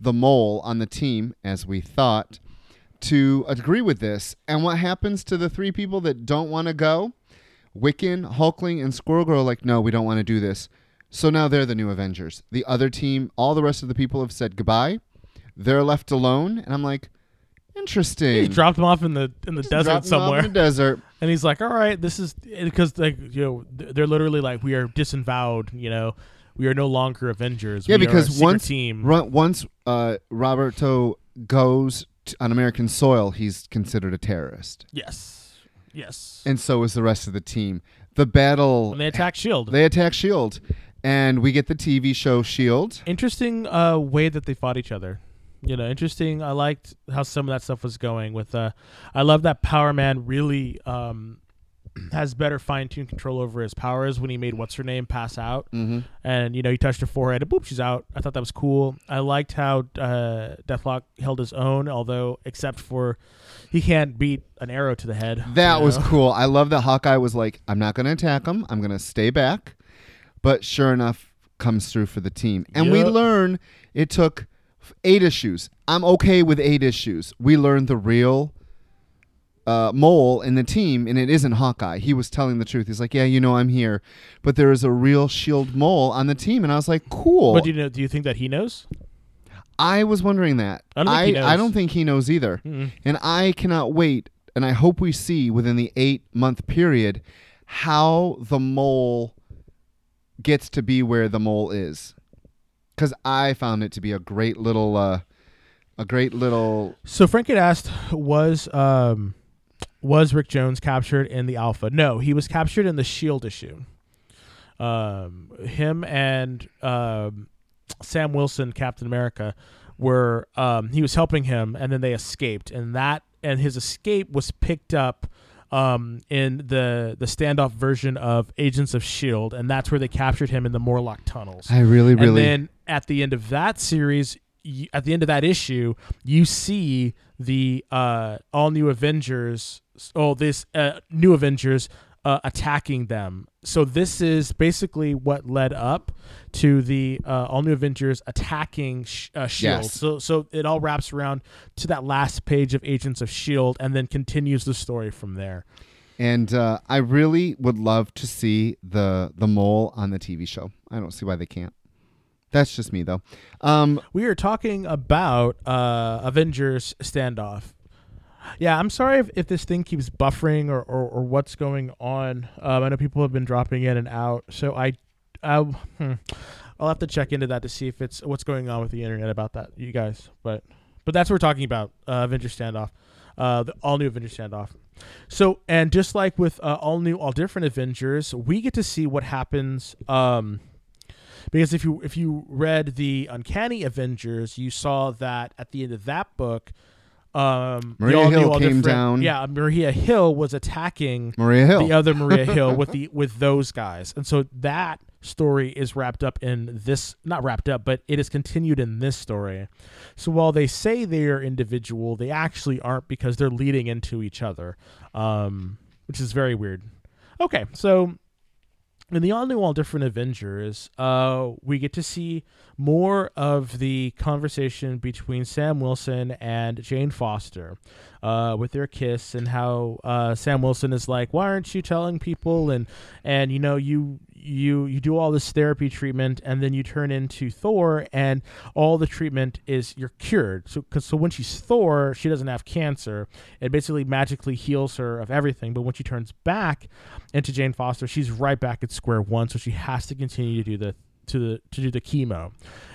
the mole on the team as we thought to agree with this. And what happens to the three people that don't want to go? Wiccan, Hulkling, and Squirrel Girl like, no, we don't want to do this. So now they're the new Avengers. The other team, all the rest of the people have said goodbye. They're left alone, and I'm like, interesting. He dropped him off in the in the Just desert dropped them off somewhere, in the desert. and he's like, "All right, this is because like you know th- they're literally like we are disavowed. You know, we are no longer Avengers. Yeah, We are a because secret once team. ru- once uh, Roberto goes t- on American soil, he's considered a terrorist, yes, yes. and so is the rest of the team. The battle when they attack Shield, they attack Shield, and we get the TV show Shield. interesting uh, way that they fought each other. You know, interesting. I liked how some of that stuff was going. With uh, I love that Power Man really um, has better fine tuned control over his powers when he made what's her name pass out, Mm-hmm. and you know he touched her forehead and boop, she's out. I thought that was cool. I liked how uh, Deathlok held his own, although except for he can't beat an arrow to the head. That you was cool. I love that Hawkeye was like, I'm not going to attack him. I'm going to stay back. But sure enough, comes through for the team. And we learn it took eight issues. I'm okay with eight issues. We learned the real uh, mole in the team, and it isn't Hawkeye. He was telling the truth. He's like, Yeah, you know, I'm here. But there is a real shield mole on the team. And I was like, Cool. But do you know? Do you think that he knows? I was wondering that. I don't think he knows. I don't think he knows either. Mm-mm. And I cannot wait, and I hope we see within the eight month period how the mole gets to be where the mole is. Because I found it to be a great little, uh, a great little. So Frank had asked, was um, was Rick Jones captured in the Alpha? No, he was captured in the Shield issue. Um, him and um, Sam Wilson, Captain America, were um, he was helping him, and then they escaped, and that and his escape was picked up. Um, in the the standoff version of Agents of Shield, and that's where they captured him in the Morlock tunnels. I really, really. And then at the end of that series, y at the end of that issue, you see the uh, all new Avengers. Oh, this uh, new Avengers uh, attacking them. So this is basically what led up to the uh, All New Avengers attacking sh- uh, Shield. Yes. So so it all wraps around to that last page of Agents of Shield, and then continues the story from there. And uh, I really would love to see the the mole on the TV show. I don't see why they can't. That's just me though. Um, We are talking about uh, Avengers standoff. Yeah, I'm sorry if, if this thing keeps buffering or, or, or what's going on. Um, I know people have been dropping in and out, so I, I hmm, I'll have to check into that to see if it's what's going on with the internet about that, you guys. But but that's what we're talking about. Uh, Avengers standoff, uh, the all new Avengers standoff. So and just like with uh, all new, all different Avengers, we get to see what happens. Um, because if you if you read the Uncanny Avengers, you saw that at the end of that book, um, Maria Hill came down. Yeah, Maria Hill was attacking Maria Hill. the other Maria Hill with the with those guys, and so that story is wrapped up in this not wrapped up but it is continued in this story so while they say they are individual they actually aren't because they're leading into each other um which is very weird okay so in the all new, all different Avengers, uh, we get to see more of the conversation between Sam Wilson and Jane Foster, uh, with their kiss and how uh, Sam Wilson is like, "Why aren't you telling people?" and and you know you you you do all this therapy treatment and then you turn into Thor and all the treatment is you're cured. So cause, so when she's Thor, she doesn't have cancer. It basically magically heals her of everything. But when she turns back into Jane Foster, she's right back at square one. So she has to continue to do the to the to do the chemo.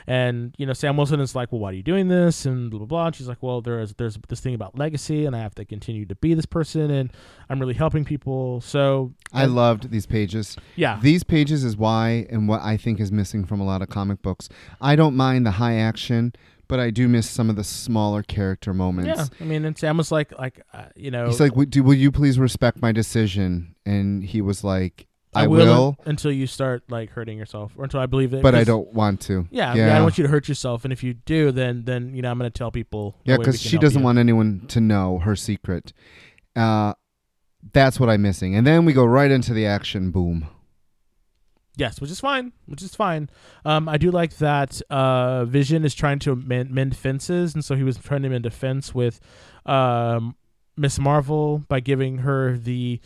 And you know, Sam Wilson is like, "Well, why are you doing this?" And blah blah blah. And she's like, "Well, there's there's this thing about legacy, and I have to continue to be this person, and I'm really helping people." So I loved these pages. yeah, These pages is why and what I think is missing from a lot of comic books. I don't mind the high action, but I do miss some of the smaller character moments. Yeah, I mean, and Sam was like, like uh, you know, He's like, "Would- do, "Will you please respect my decision?" And he was like, "I, will, will, until you start like hurting yourself, or until I believe it. but I don't want to." Yeah, I, mean, I don't want you to hurt yourself, and if you do, then then you know I'm going to tell people. Yeah, because she doesn't you. want anyone to know her secret. Uh, that's what I'm missing. And then we go right into the action. Boom. Yes, which is fine. Which is fine. Um, I do like that uh, Vision is trying to mend, mend fences, and so he was trying to mend a fence with um, Miss Marvel by giving her the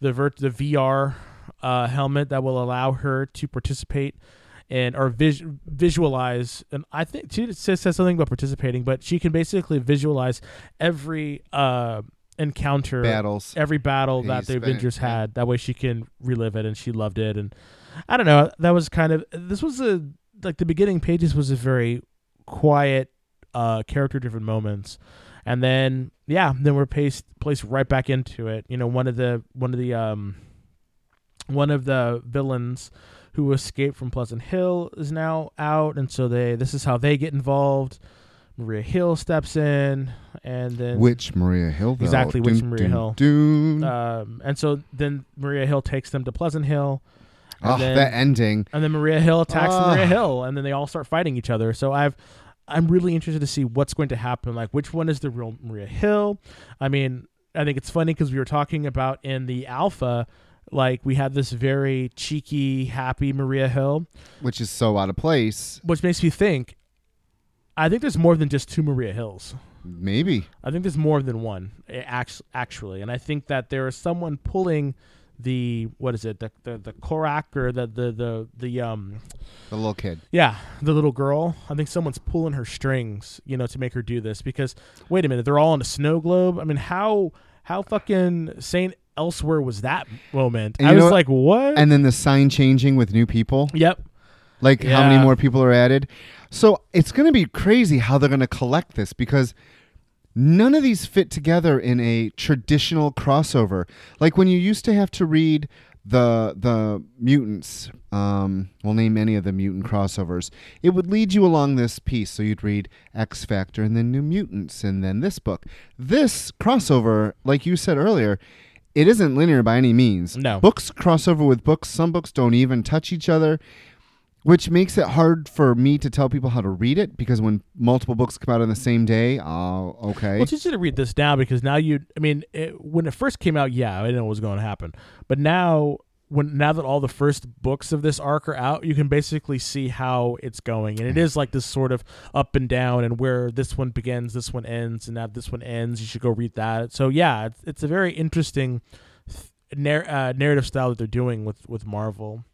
the vert- the VR uh, helmet that will allow her to participate and or vis- visualize. And I think she says, says something about participating, but she can basically visualize every uh, encounter Battles. every battle that the Avengers had. That way she can relive it, and she loved it. And I don't know, that was kind of this was a like the beginning pages was a very quiet, uh, character driven moments, and then yeah, then we're placed placed right back into it. You know, one of the one of the um one of the villains who escaped from Pleasant Hill is now out, and so they this is how they get involved. Maria Hill steps in, and then Which Maria Hill? Though? Exactly, which Dun, Maria dun, Hill. dun. um, and so then Maria Hill takes them to Pleasant Hill, and oh, then, that ending. and then Maria Hill attacks Ah. Maria Hill, and then they all start fighting each other. So I've, I'm really interested to see what's going to happen. Like, which one is the real Maria Hill? I mean, I think it's funny because we were talking about in the Alpha, like we had this very cheeky, happy Maria Hill, Which is so out of place. which makes me think. I think there's more than just two Maria Hills. Maybe. I think there's more than one eh, actually, and I think that there is someone pulling the what is it the the, the Korak or the the the the um The little kid. yeah the little girl. I think someone's pulling her strings, you know, to make her do this because wait a minute, they're all on a snow globe. I mean, how how fucking Saint Elsewhere was that moment? And I was what? like, what? And then the sign changing with new people. yep. Like how many more people are added. So it's going to be crazy how they're going to collect this because none of these fit together in a traditional crossover. Like when you used to have to read the the mutants, um, we'll name any of the mutant crossovers. It would lead you along this piece. So you'd read X Factor and then New Mutants and then this book. This crossover, like you said earlier, it isn't linear by any means. No. Books cross over with books. Some books don't even touch each other which makes it hard for me to tell people how to read it because when multiple books come out on the same day, oh, okay. Well, it's easy to read this now because now you. I mean, it, when it first came out, yeah, I didn't know what was going to happen. But now, when now that all the first books of this arc are out, you can basically see how it's going, and it is like this sort of up and down, and where this one begins, this one ends, and now this one ends. You should go read that. So yeah, it's, it's a very interesting narr- uh, narrative style that they're doing with with Marvel.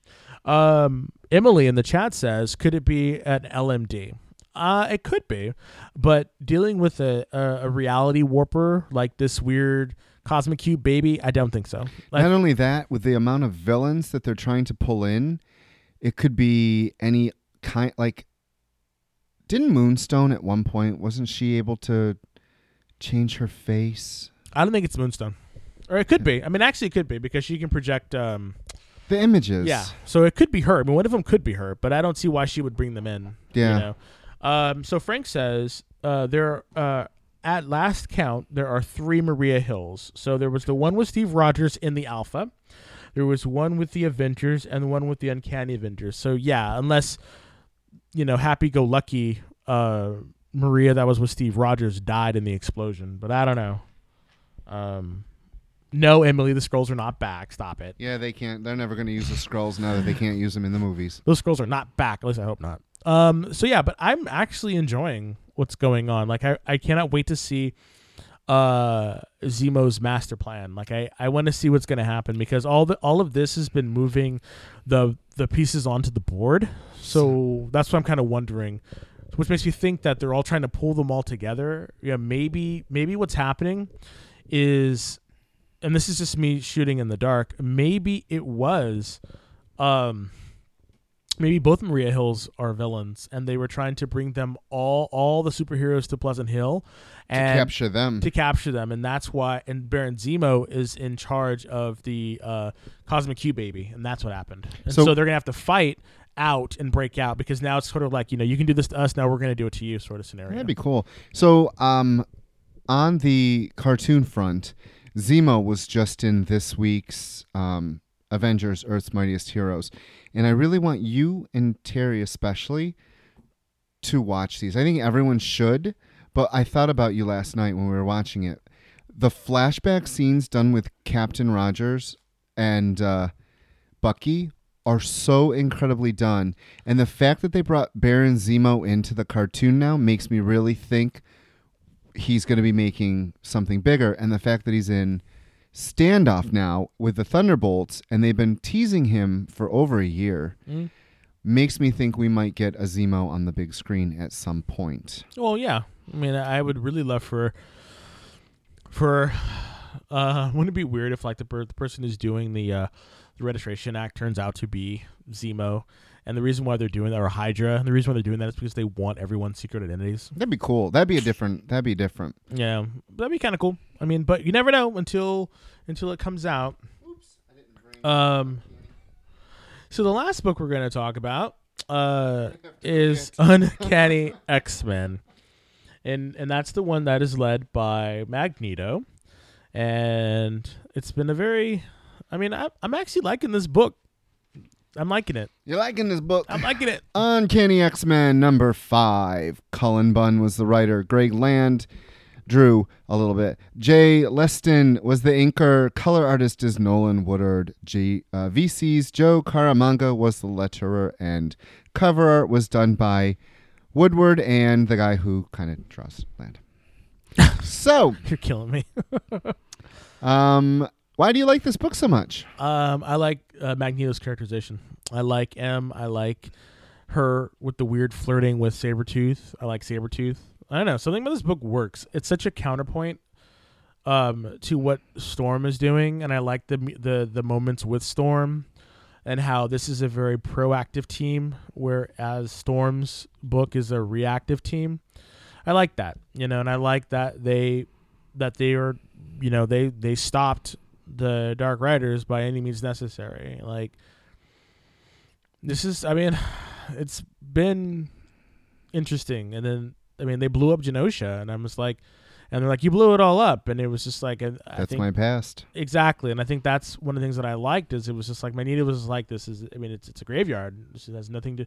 Um, Emily in the chat says, could it be an LMD? Uh, it could be, but dealing with a, a, a reality warper like this weird cosmic cube baby, I don't think so. Like, Not only that, with the amount of villains that they're trying to pull in, it could be any kind. Like, didn't Moonstone at one point wasn't she able to change her face? I don't think it's Moonstone, or it could be. I mean, actually, it could be because she can project. Um, The images. yeah, so it could be her. I mean, one of them could be her, but I don't see why she would bring them in. Yeah. You know? Um, so Frank says uh, there uh, at last count there are three Maria Hills. So there was the one with Steve Rogers in the Alpha. There was one with the Avengers and the one with the Uncanny Avengers. So yeah, unless you know Happy Go Lucky uh, Maria that was with Steve Rogers died in the explosion, but I don't know. Um, no, Emily, the scrolls are not back. Stop it. Yeah, they can't. They're never going to use the scrolls now that they can't use them in the movies. Those scrolls are not back. At least I hope not. Um. So yeah, but I'm actually enjoying what's going on. Like I, I cannot wait to see uh Zemo's master plan. Like I, I want to see what's going to happen because all the all of this has been moving the the pieces onto the board. So that's what I'm kind of wondering, which makes me think that they're all trying to pull them all together. Yeah, maybe maybe what's happening is, and this is just me shooting in the dark. Maybe it was, um maybe both Maria Hills are villains, and they were trying to bring them all all the superheroes to Pleasant Hill and to capture them. to capture them, and that's why. And Baron Zemo is in charge of the uh, Cosmic Cube baby, and that's what happened. And so, So- they're gonna have to fight out and break out because now it's sort of like you know you can do this to us, now we're gonna do it to you, sort of scenario. That'd be cool. So, um, on the cartoon front, Zemo was just in this week's um, Avengers: Earth's Mightiest Heroes, and I really want you and Terry especially to watch these. I think everyone should, but I thought about you last night when we were watching it. The flashback scenes done with Captain Rogers and uh, Bucky are so incredibly done. And the fact that they brought Baron Zemo into the cartoon now makes me really think he's going to be making something bigger. And the fact that he's in standoff now with the Thunderbolts and they've been teasing him for over a year Mm. makes me think we might get a Zemo on the big screen at some point. Well, yeah. I mean, I would really love for for uh wouldn't it be weird if like the, per- the person who's doing the uh the registration act turns out to be Zemo and the reason why they're doing that or Hydra and the reason why they're doing that is because they want everyone's secret identities. That'd be cool. That'd be a different. That'd be different. Yeah, that'd be kind of cool. I mean, but you never know until until it comes out. Oops, I didn't. Um so the last book we're going to talk about uh is Uncanny X-Men. And and that's the one that is led by Magneto. And it's been a very I mean, I, I'm actually liking this book. I'm liking it. You're liking this book? I'm liking it. Uncanny X Men number five. Cullen Bunn was the writer. Greg Land drew a little bit. Jay Leisten was the inker. Color artist is Nolan Woodard. G, uh, VC's Joe Caramagna was the letterer. And cover art was done by Woodward and the guy who kind of draws Land. so, You're killing me. um, why do you like this book so much? Um, I like uh, Magneto's characterization. I like M. I like her with the weird flirting with Sabretooth. I like Sabretooth. I don't know. Something about this book works. It's such a counterpoint um, to what Storm is doing, and I like the the the moments with Storm and how this is a very proactive team, whereas Storm's book is a reactive team. I like that, you know, and I like that they that they are, you know, they they stopped the Dark Riders by any means necessary. Like this is, I mean, it's been interesting, and then I mean they blew up Genosha, and I'm just like, and they're like, "You blew it all up," and it was just like, a, I That's think my past. exactly, and I think that's one of the things that I liked is it was just like Magneto was like, "This is, I mean, it's it's a graveyard. This has nothing to,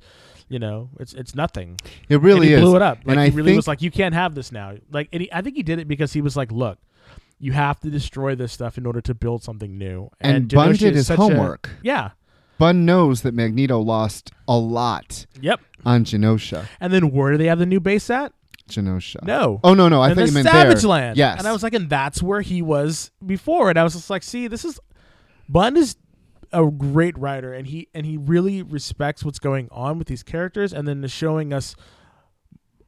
you know, it's it's nothing." It really and he is. blew it up. Like, and I he really think was like, "You can't have this now." Like, and he, I think he did it because he was like, "Look." You have to destroy this stuff in order to build something new. and Bunn Genosha did his such a- homework. yeah. Bunn knows that Magneto lost a lot Yep. on Genosha. And then where do they have the new base at? Genosha. No. Oh no, no, I in thought the you meant Savage there. Land. Yes. And I was like, and that's where he was before. And I was just like, see, this is Bunn is a great writer, and he and he really respects what's going on with these characters, and then is showing us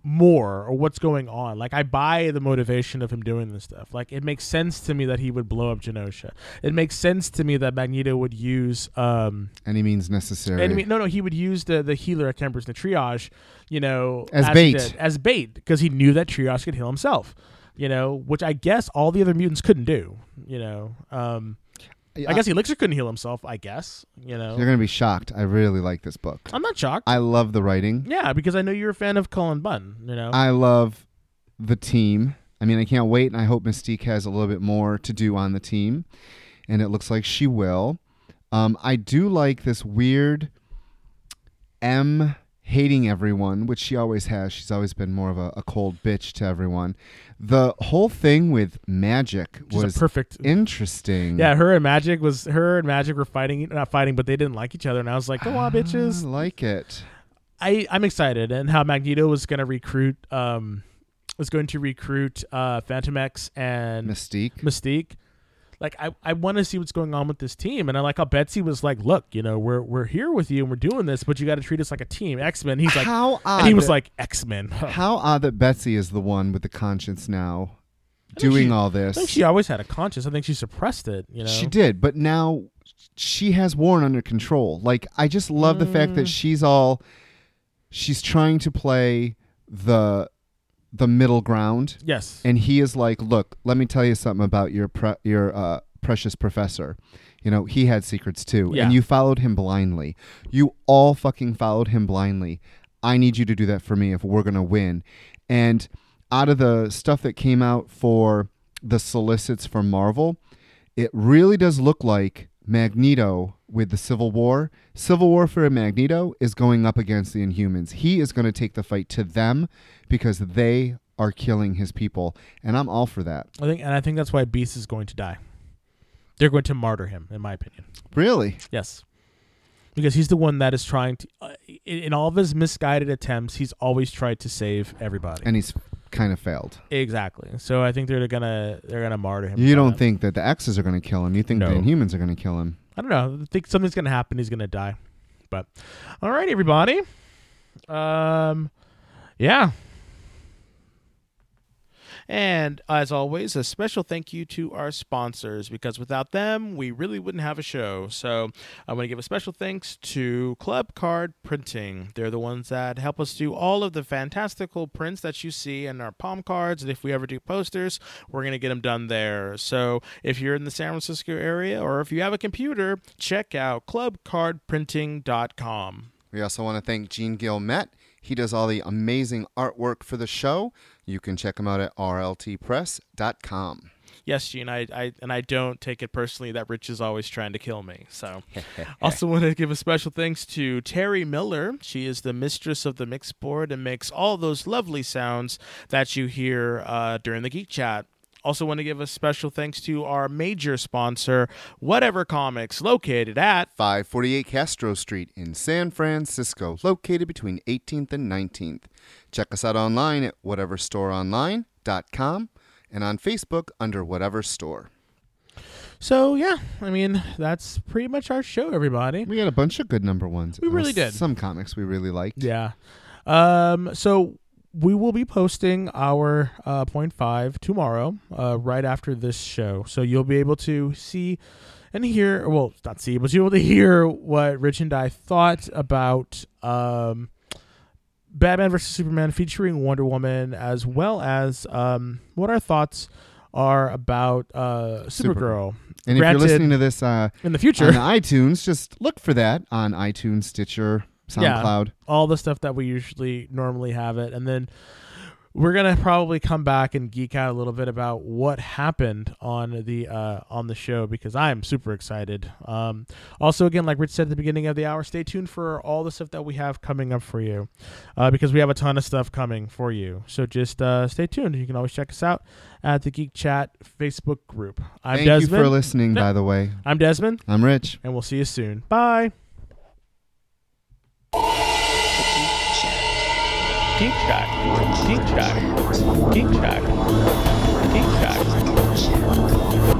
more or what's going on. Like I buy the motivation of him doing this stuff. Like it makes sense to me that he would blow up Genosha. It makes sense to me that Magneto would use um Any means necessary. mean, no, no, he would use the the healer at Tempers, the triage, you know, As he bait. did, as bait, because he knew that triage could heal himself, you know, which I guess all the other mutants couldn't do, you know. Um, I guess Elixir couldn't heal himself. I guess, you know. you're gonna be shocked. I really like this book. I'm not shocked. I love the writing. yeah, because I know you're a fan of Cullen Bunn, you know. I love the team. I mean, I can't wait, and I hope Mystique has a little bit more to do on the team, and it looks like she will. Um, I do like this weird M hating everyone, which she always has. She's always been more of a, a cold bitch to everyone. The whole thing with Magik She's was perfect. interesting. yeah, her and Magik was her and Magik were fighting, not fighting, but they didn't like each other, and I was like, "Come on, bitches!" I like it. I I'm excited, and how Magneto was going to recruit, um, was going to recruit uh, Fantomex and Mystique. Mystique. Like I, I want to see what's going on with this team, and I like how Betsy was like, "Look, you know, we're we're here with you, and we're doing this, but you got to treat us like a team." X Men. He's like, how odd and he was that- like, "X Men." how odd that Betsy is the one with the conscience now, doing she- all this, I think she always had a conscience. I think she suppressed it. You know, She did, but now she has Warren under control. Like I just love the fact Mm. that she's all she's trying to play the the middle ground Yes. and he is like, "Look, let me tell you something about your pre- your uh, precious professor. You know, he had secrets too, Yeah. and you followed him blindly. You all fucking followed him blindly. I need you to do that for me if we're gonna win." And out of the stuff that came out for the solicits for Marvel, it really does look like Magneto with the Civil War. Civil War for Magneto is going up against the Inhumans. He is going to take the fight to them because they are killing his people, and I'm all for that. I think, and I think that's why Beast is going to die. They're going to martyr him, in my opinion. Really? Yes. Because he's the one that is trying to, uh, in, in all of his misguided attempts, he's always tried to save everybody. And he's kind of failed. exactly. So I think they're gonna they're gonna martyr him. You don't that. think that the X's are going to kill him. You think No. the Inhumans are going to kill him. I don't know. I think something's gonna happen. He's gonna die. But all right, everybody. Um, yeah. And as always, a special thank you to our sponsors because without them, we really wouldn't have a show. So I want to give a special thanks to Club Card Printing. They're the ones that help us do all of the fantastical prints that you see in our palm cards. And if we ever do posters, we're going to get them done there. So if you're in the San Francisco area or if you have a computer, check out clubcardprinting.com. We also want to thank Gene Gilmet. He does all the amazing artwork for the show. You can check them out at rltpress.com. Yes, Gene, I, I and I don't take it personally that Rich is always trying to kill me. So, also want to give a special thanks to Terry Miller. She is the mistress of the mix board and makes all those lovely sounds that you hear uh, during the Geek Chat. Also, want to give a special thanks to our major sponsor, Whatever Comics, located at 548 Castro Street in San Francisco, located between 18th and 19th. Check us out online at whateverstoreonline.com and on Facebook under Whatever Store. So yeah, I mean that's pretty much our show, everybody. We had a bunch of good number ones. We really did. Some comics we really liked. Yeah. Um. So we will be posting our uh, point five tomorrow, uh, right after this show. So you'll be able to see and hear. Well, not see, but you'll be able to hear what Rich and I thought about um, Batman versus Superman featuring Wonder Woman, as well as um, what our thoughts are about uh, Supergirl. And if you're listening to this uh, In the future on iTunes, just look for that on iTunes, Stitcher, Yeah. All the stuff that we usually normally have it and then we're gonna probably come back and geek out a little bit about what happened on the uh, on the show because I am super excited. Um, also, again, like Rich said at the beginning of the hour, stay tuned for all the stuff that we have coming up for you uh, because we have a ton of stuff coming for you. So just uh, stay tuned. You can always check us out at the Geek Chat Facebook group. I'm Thank Desmond. you for listening, No. by the way. I'm Desmond, I'm Rich. and we'll see you soon. Bye. Geek Chat. Geek Chat. Geek Chat. Geek Chat. Geek Chat.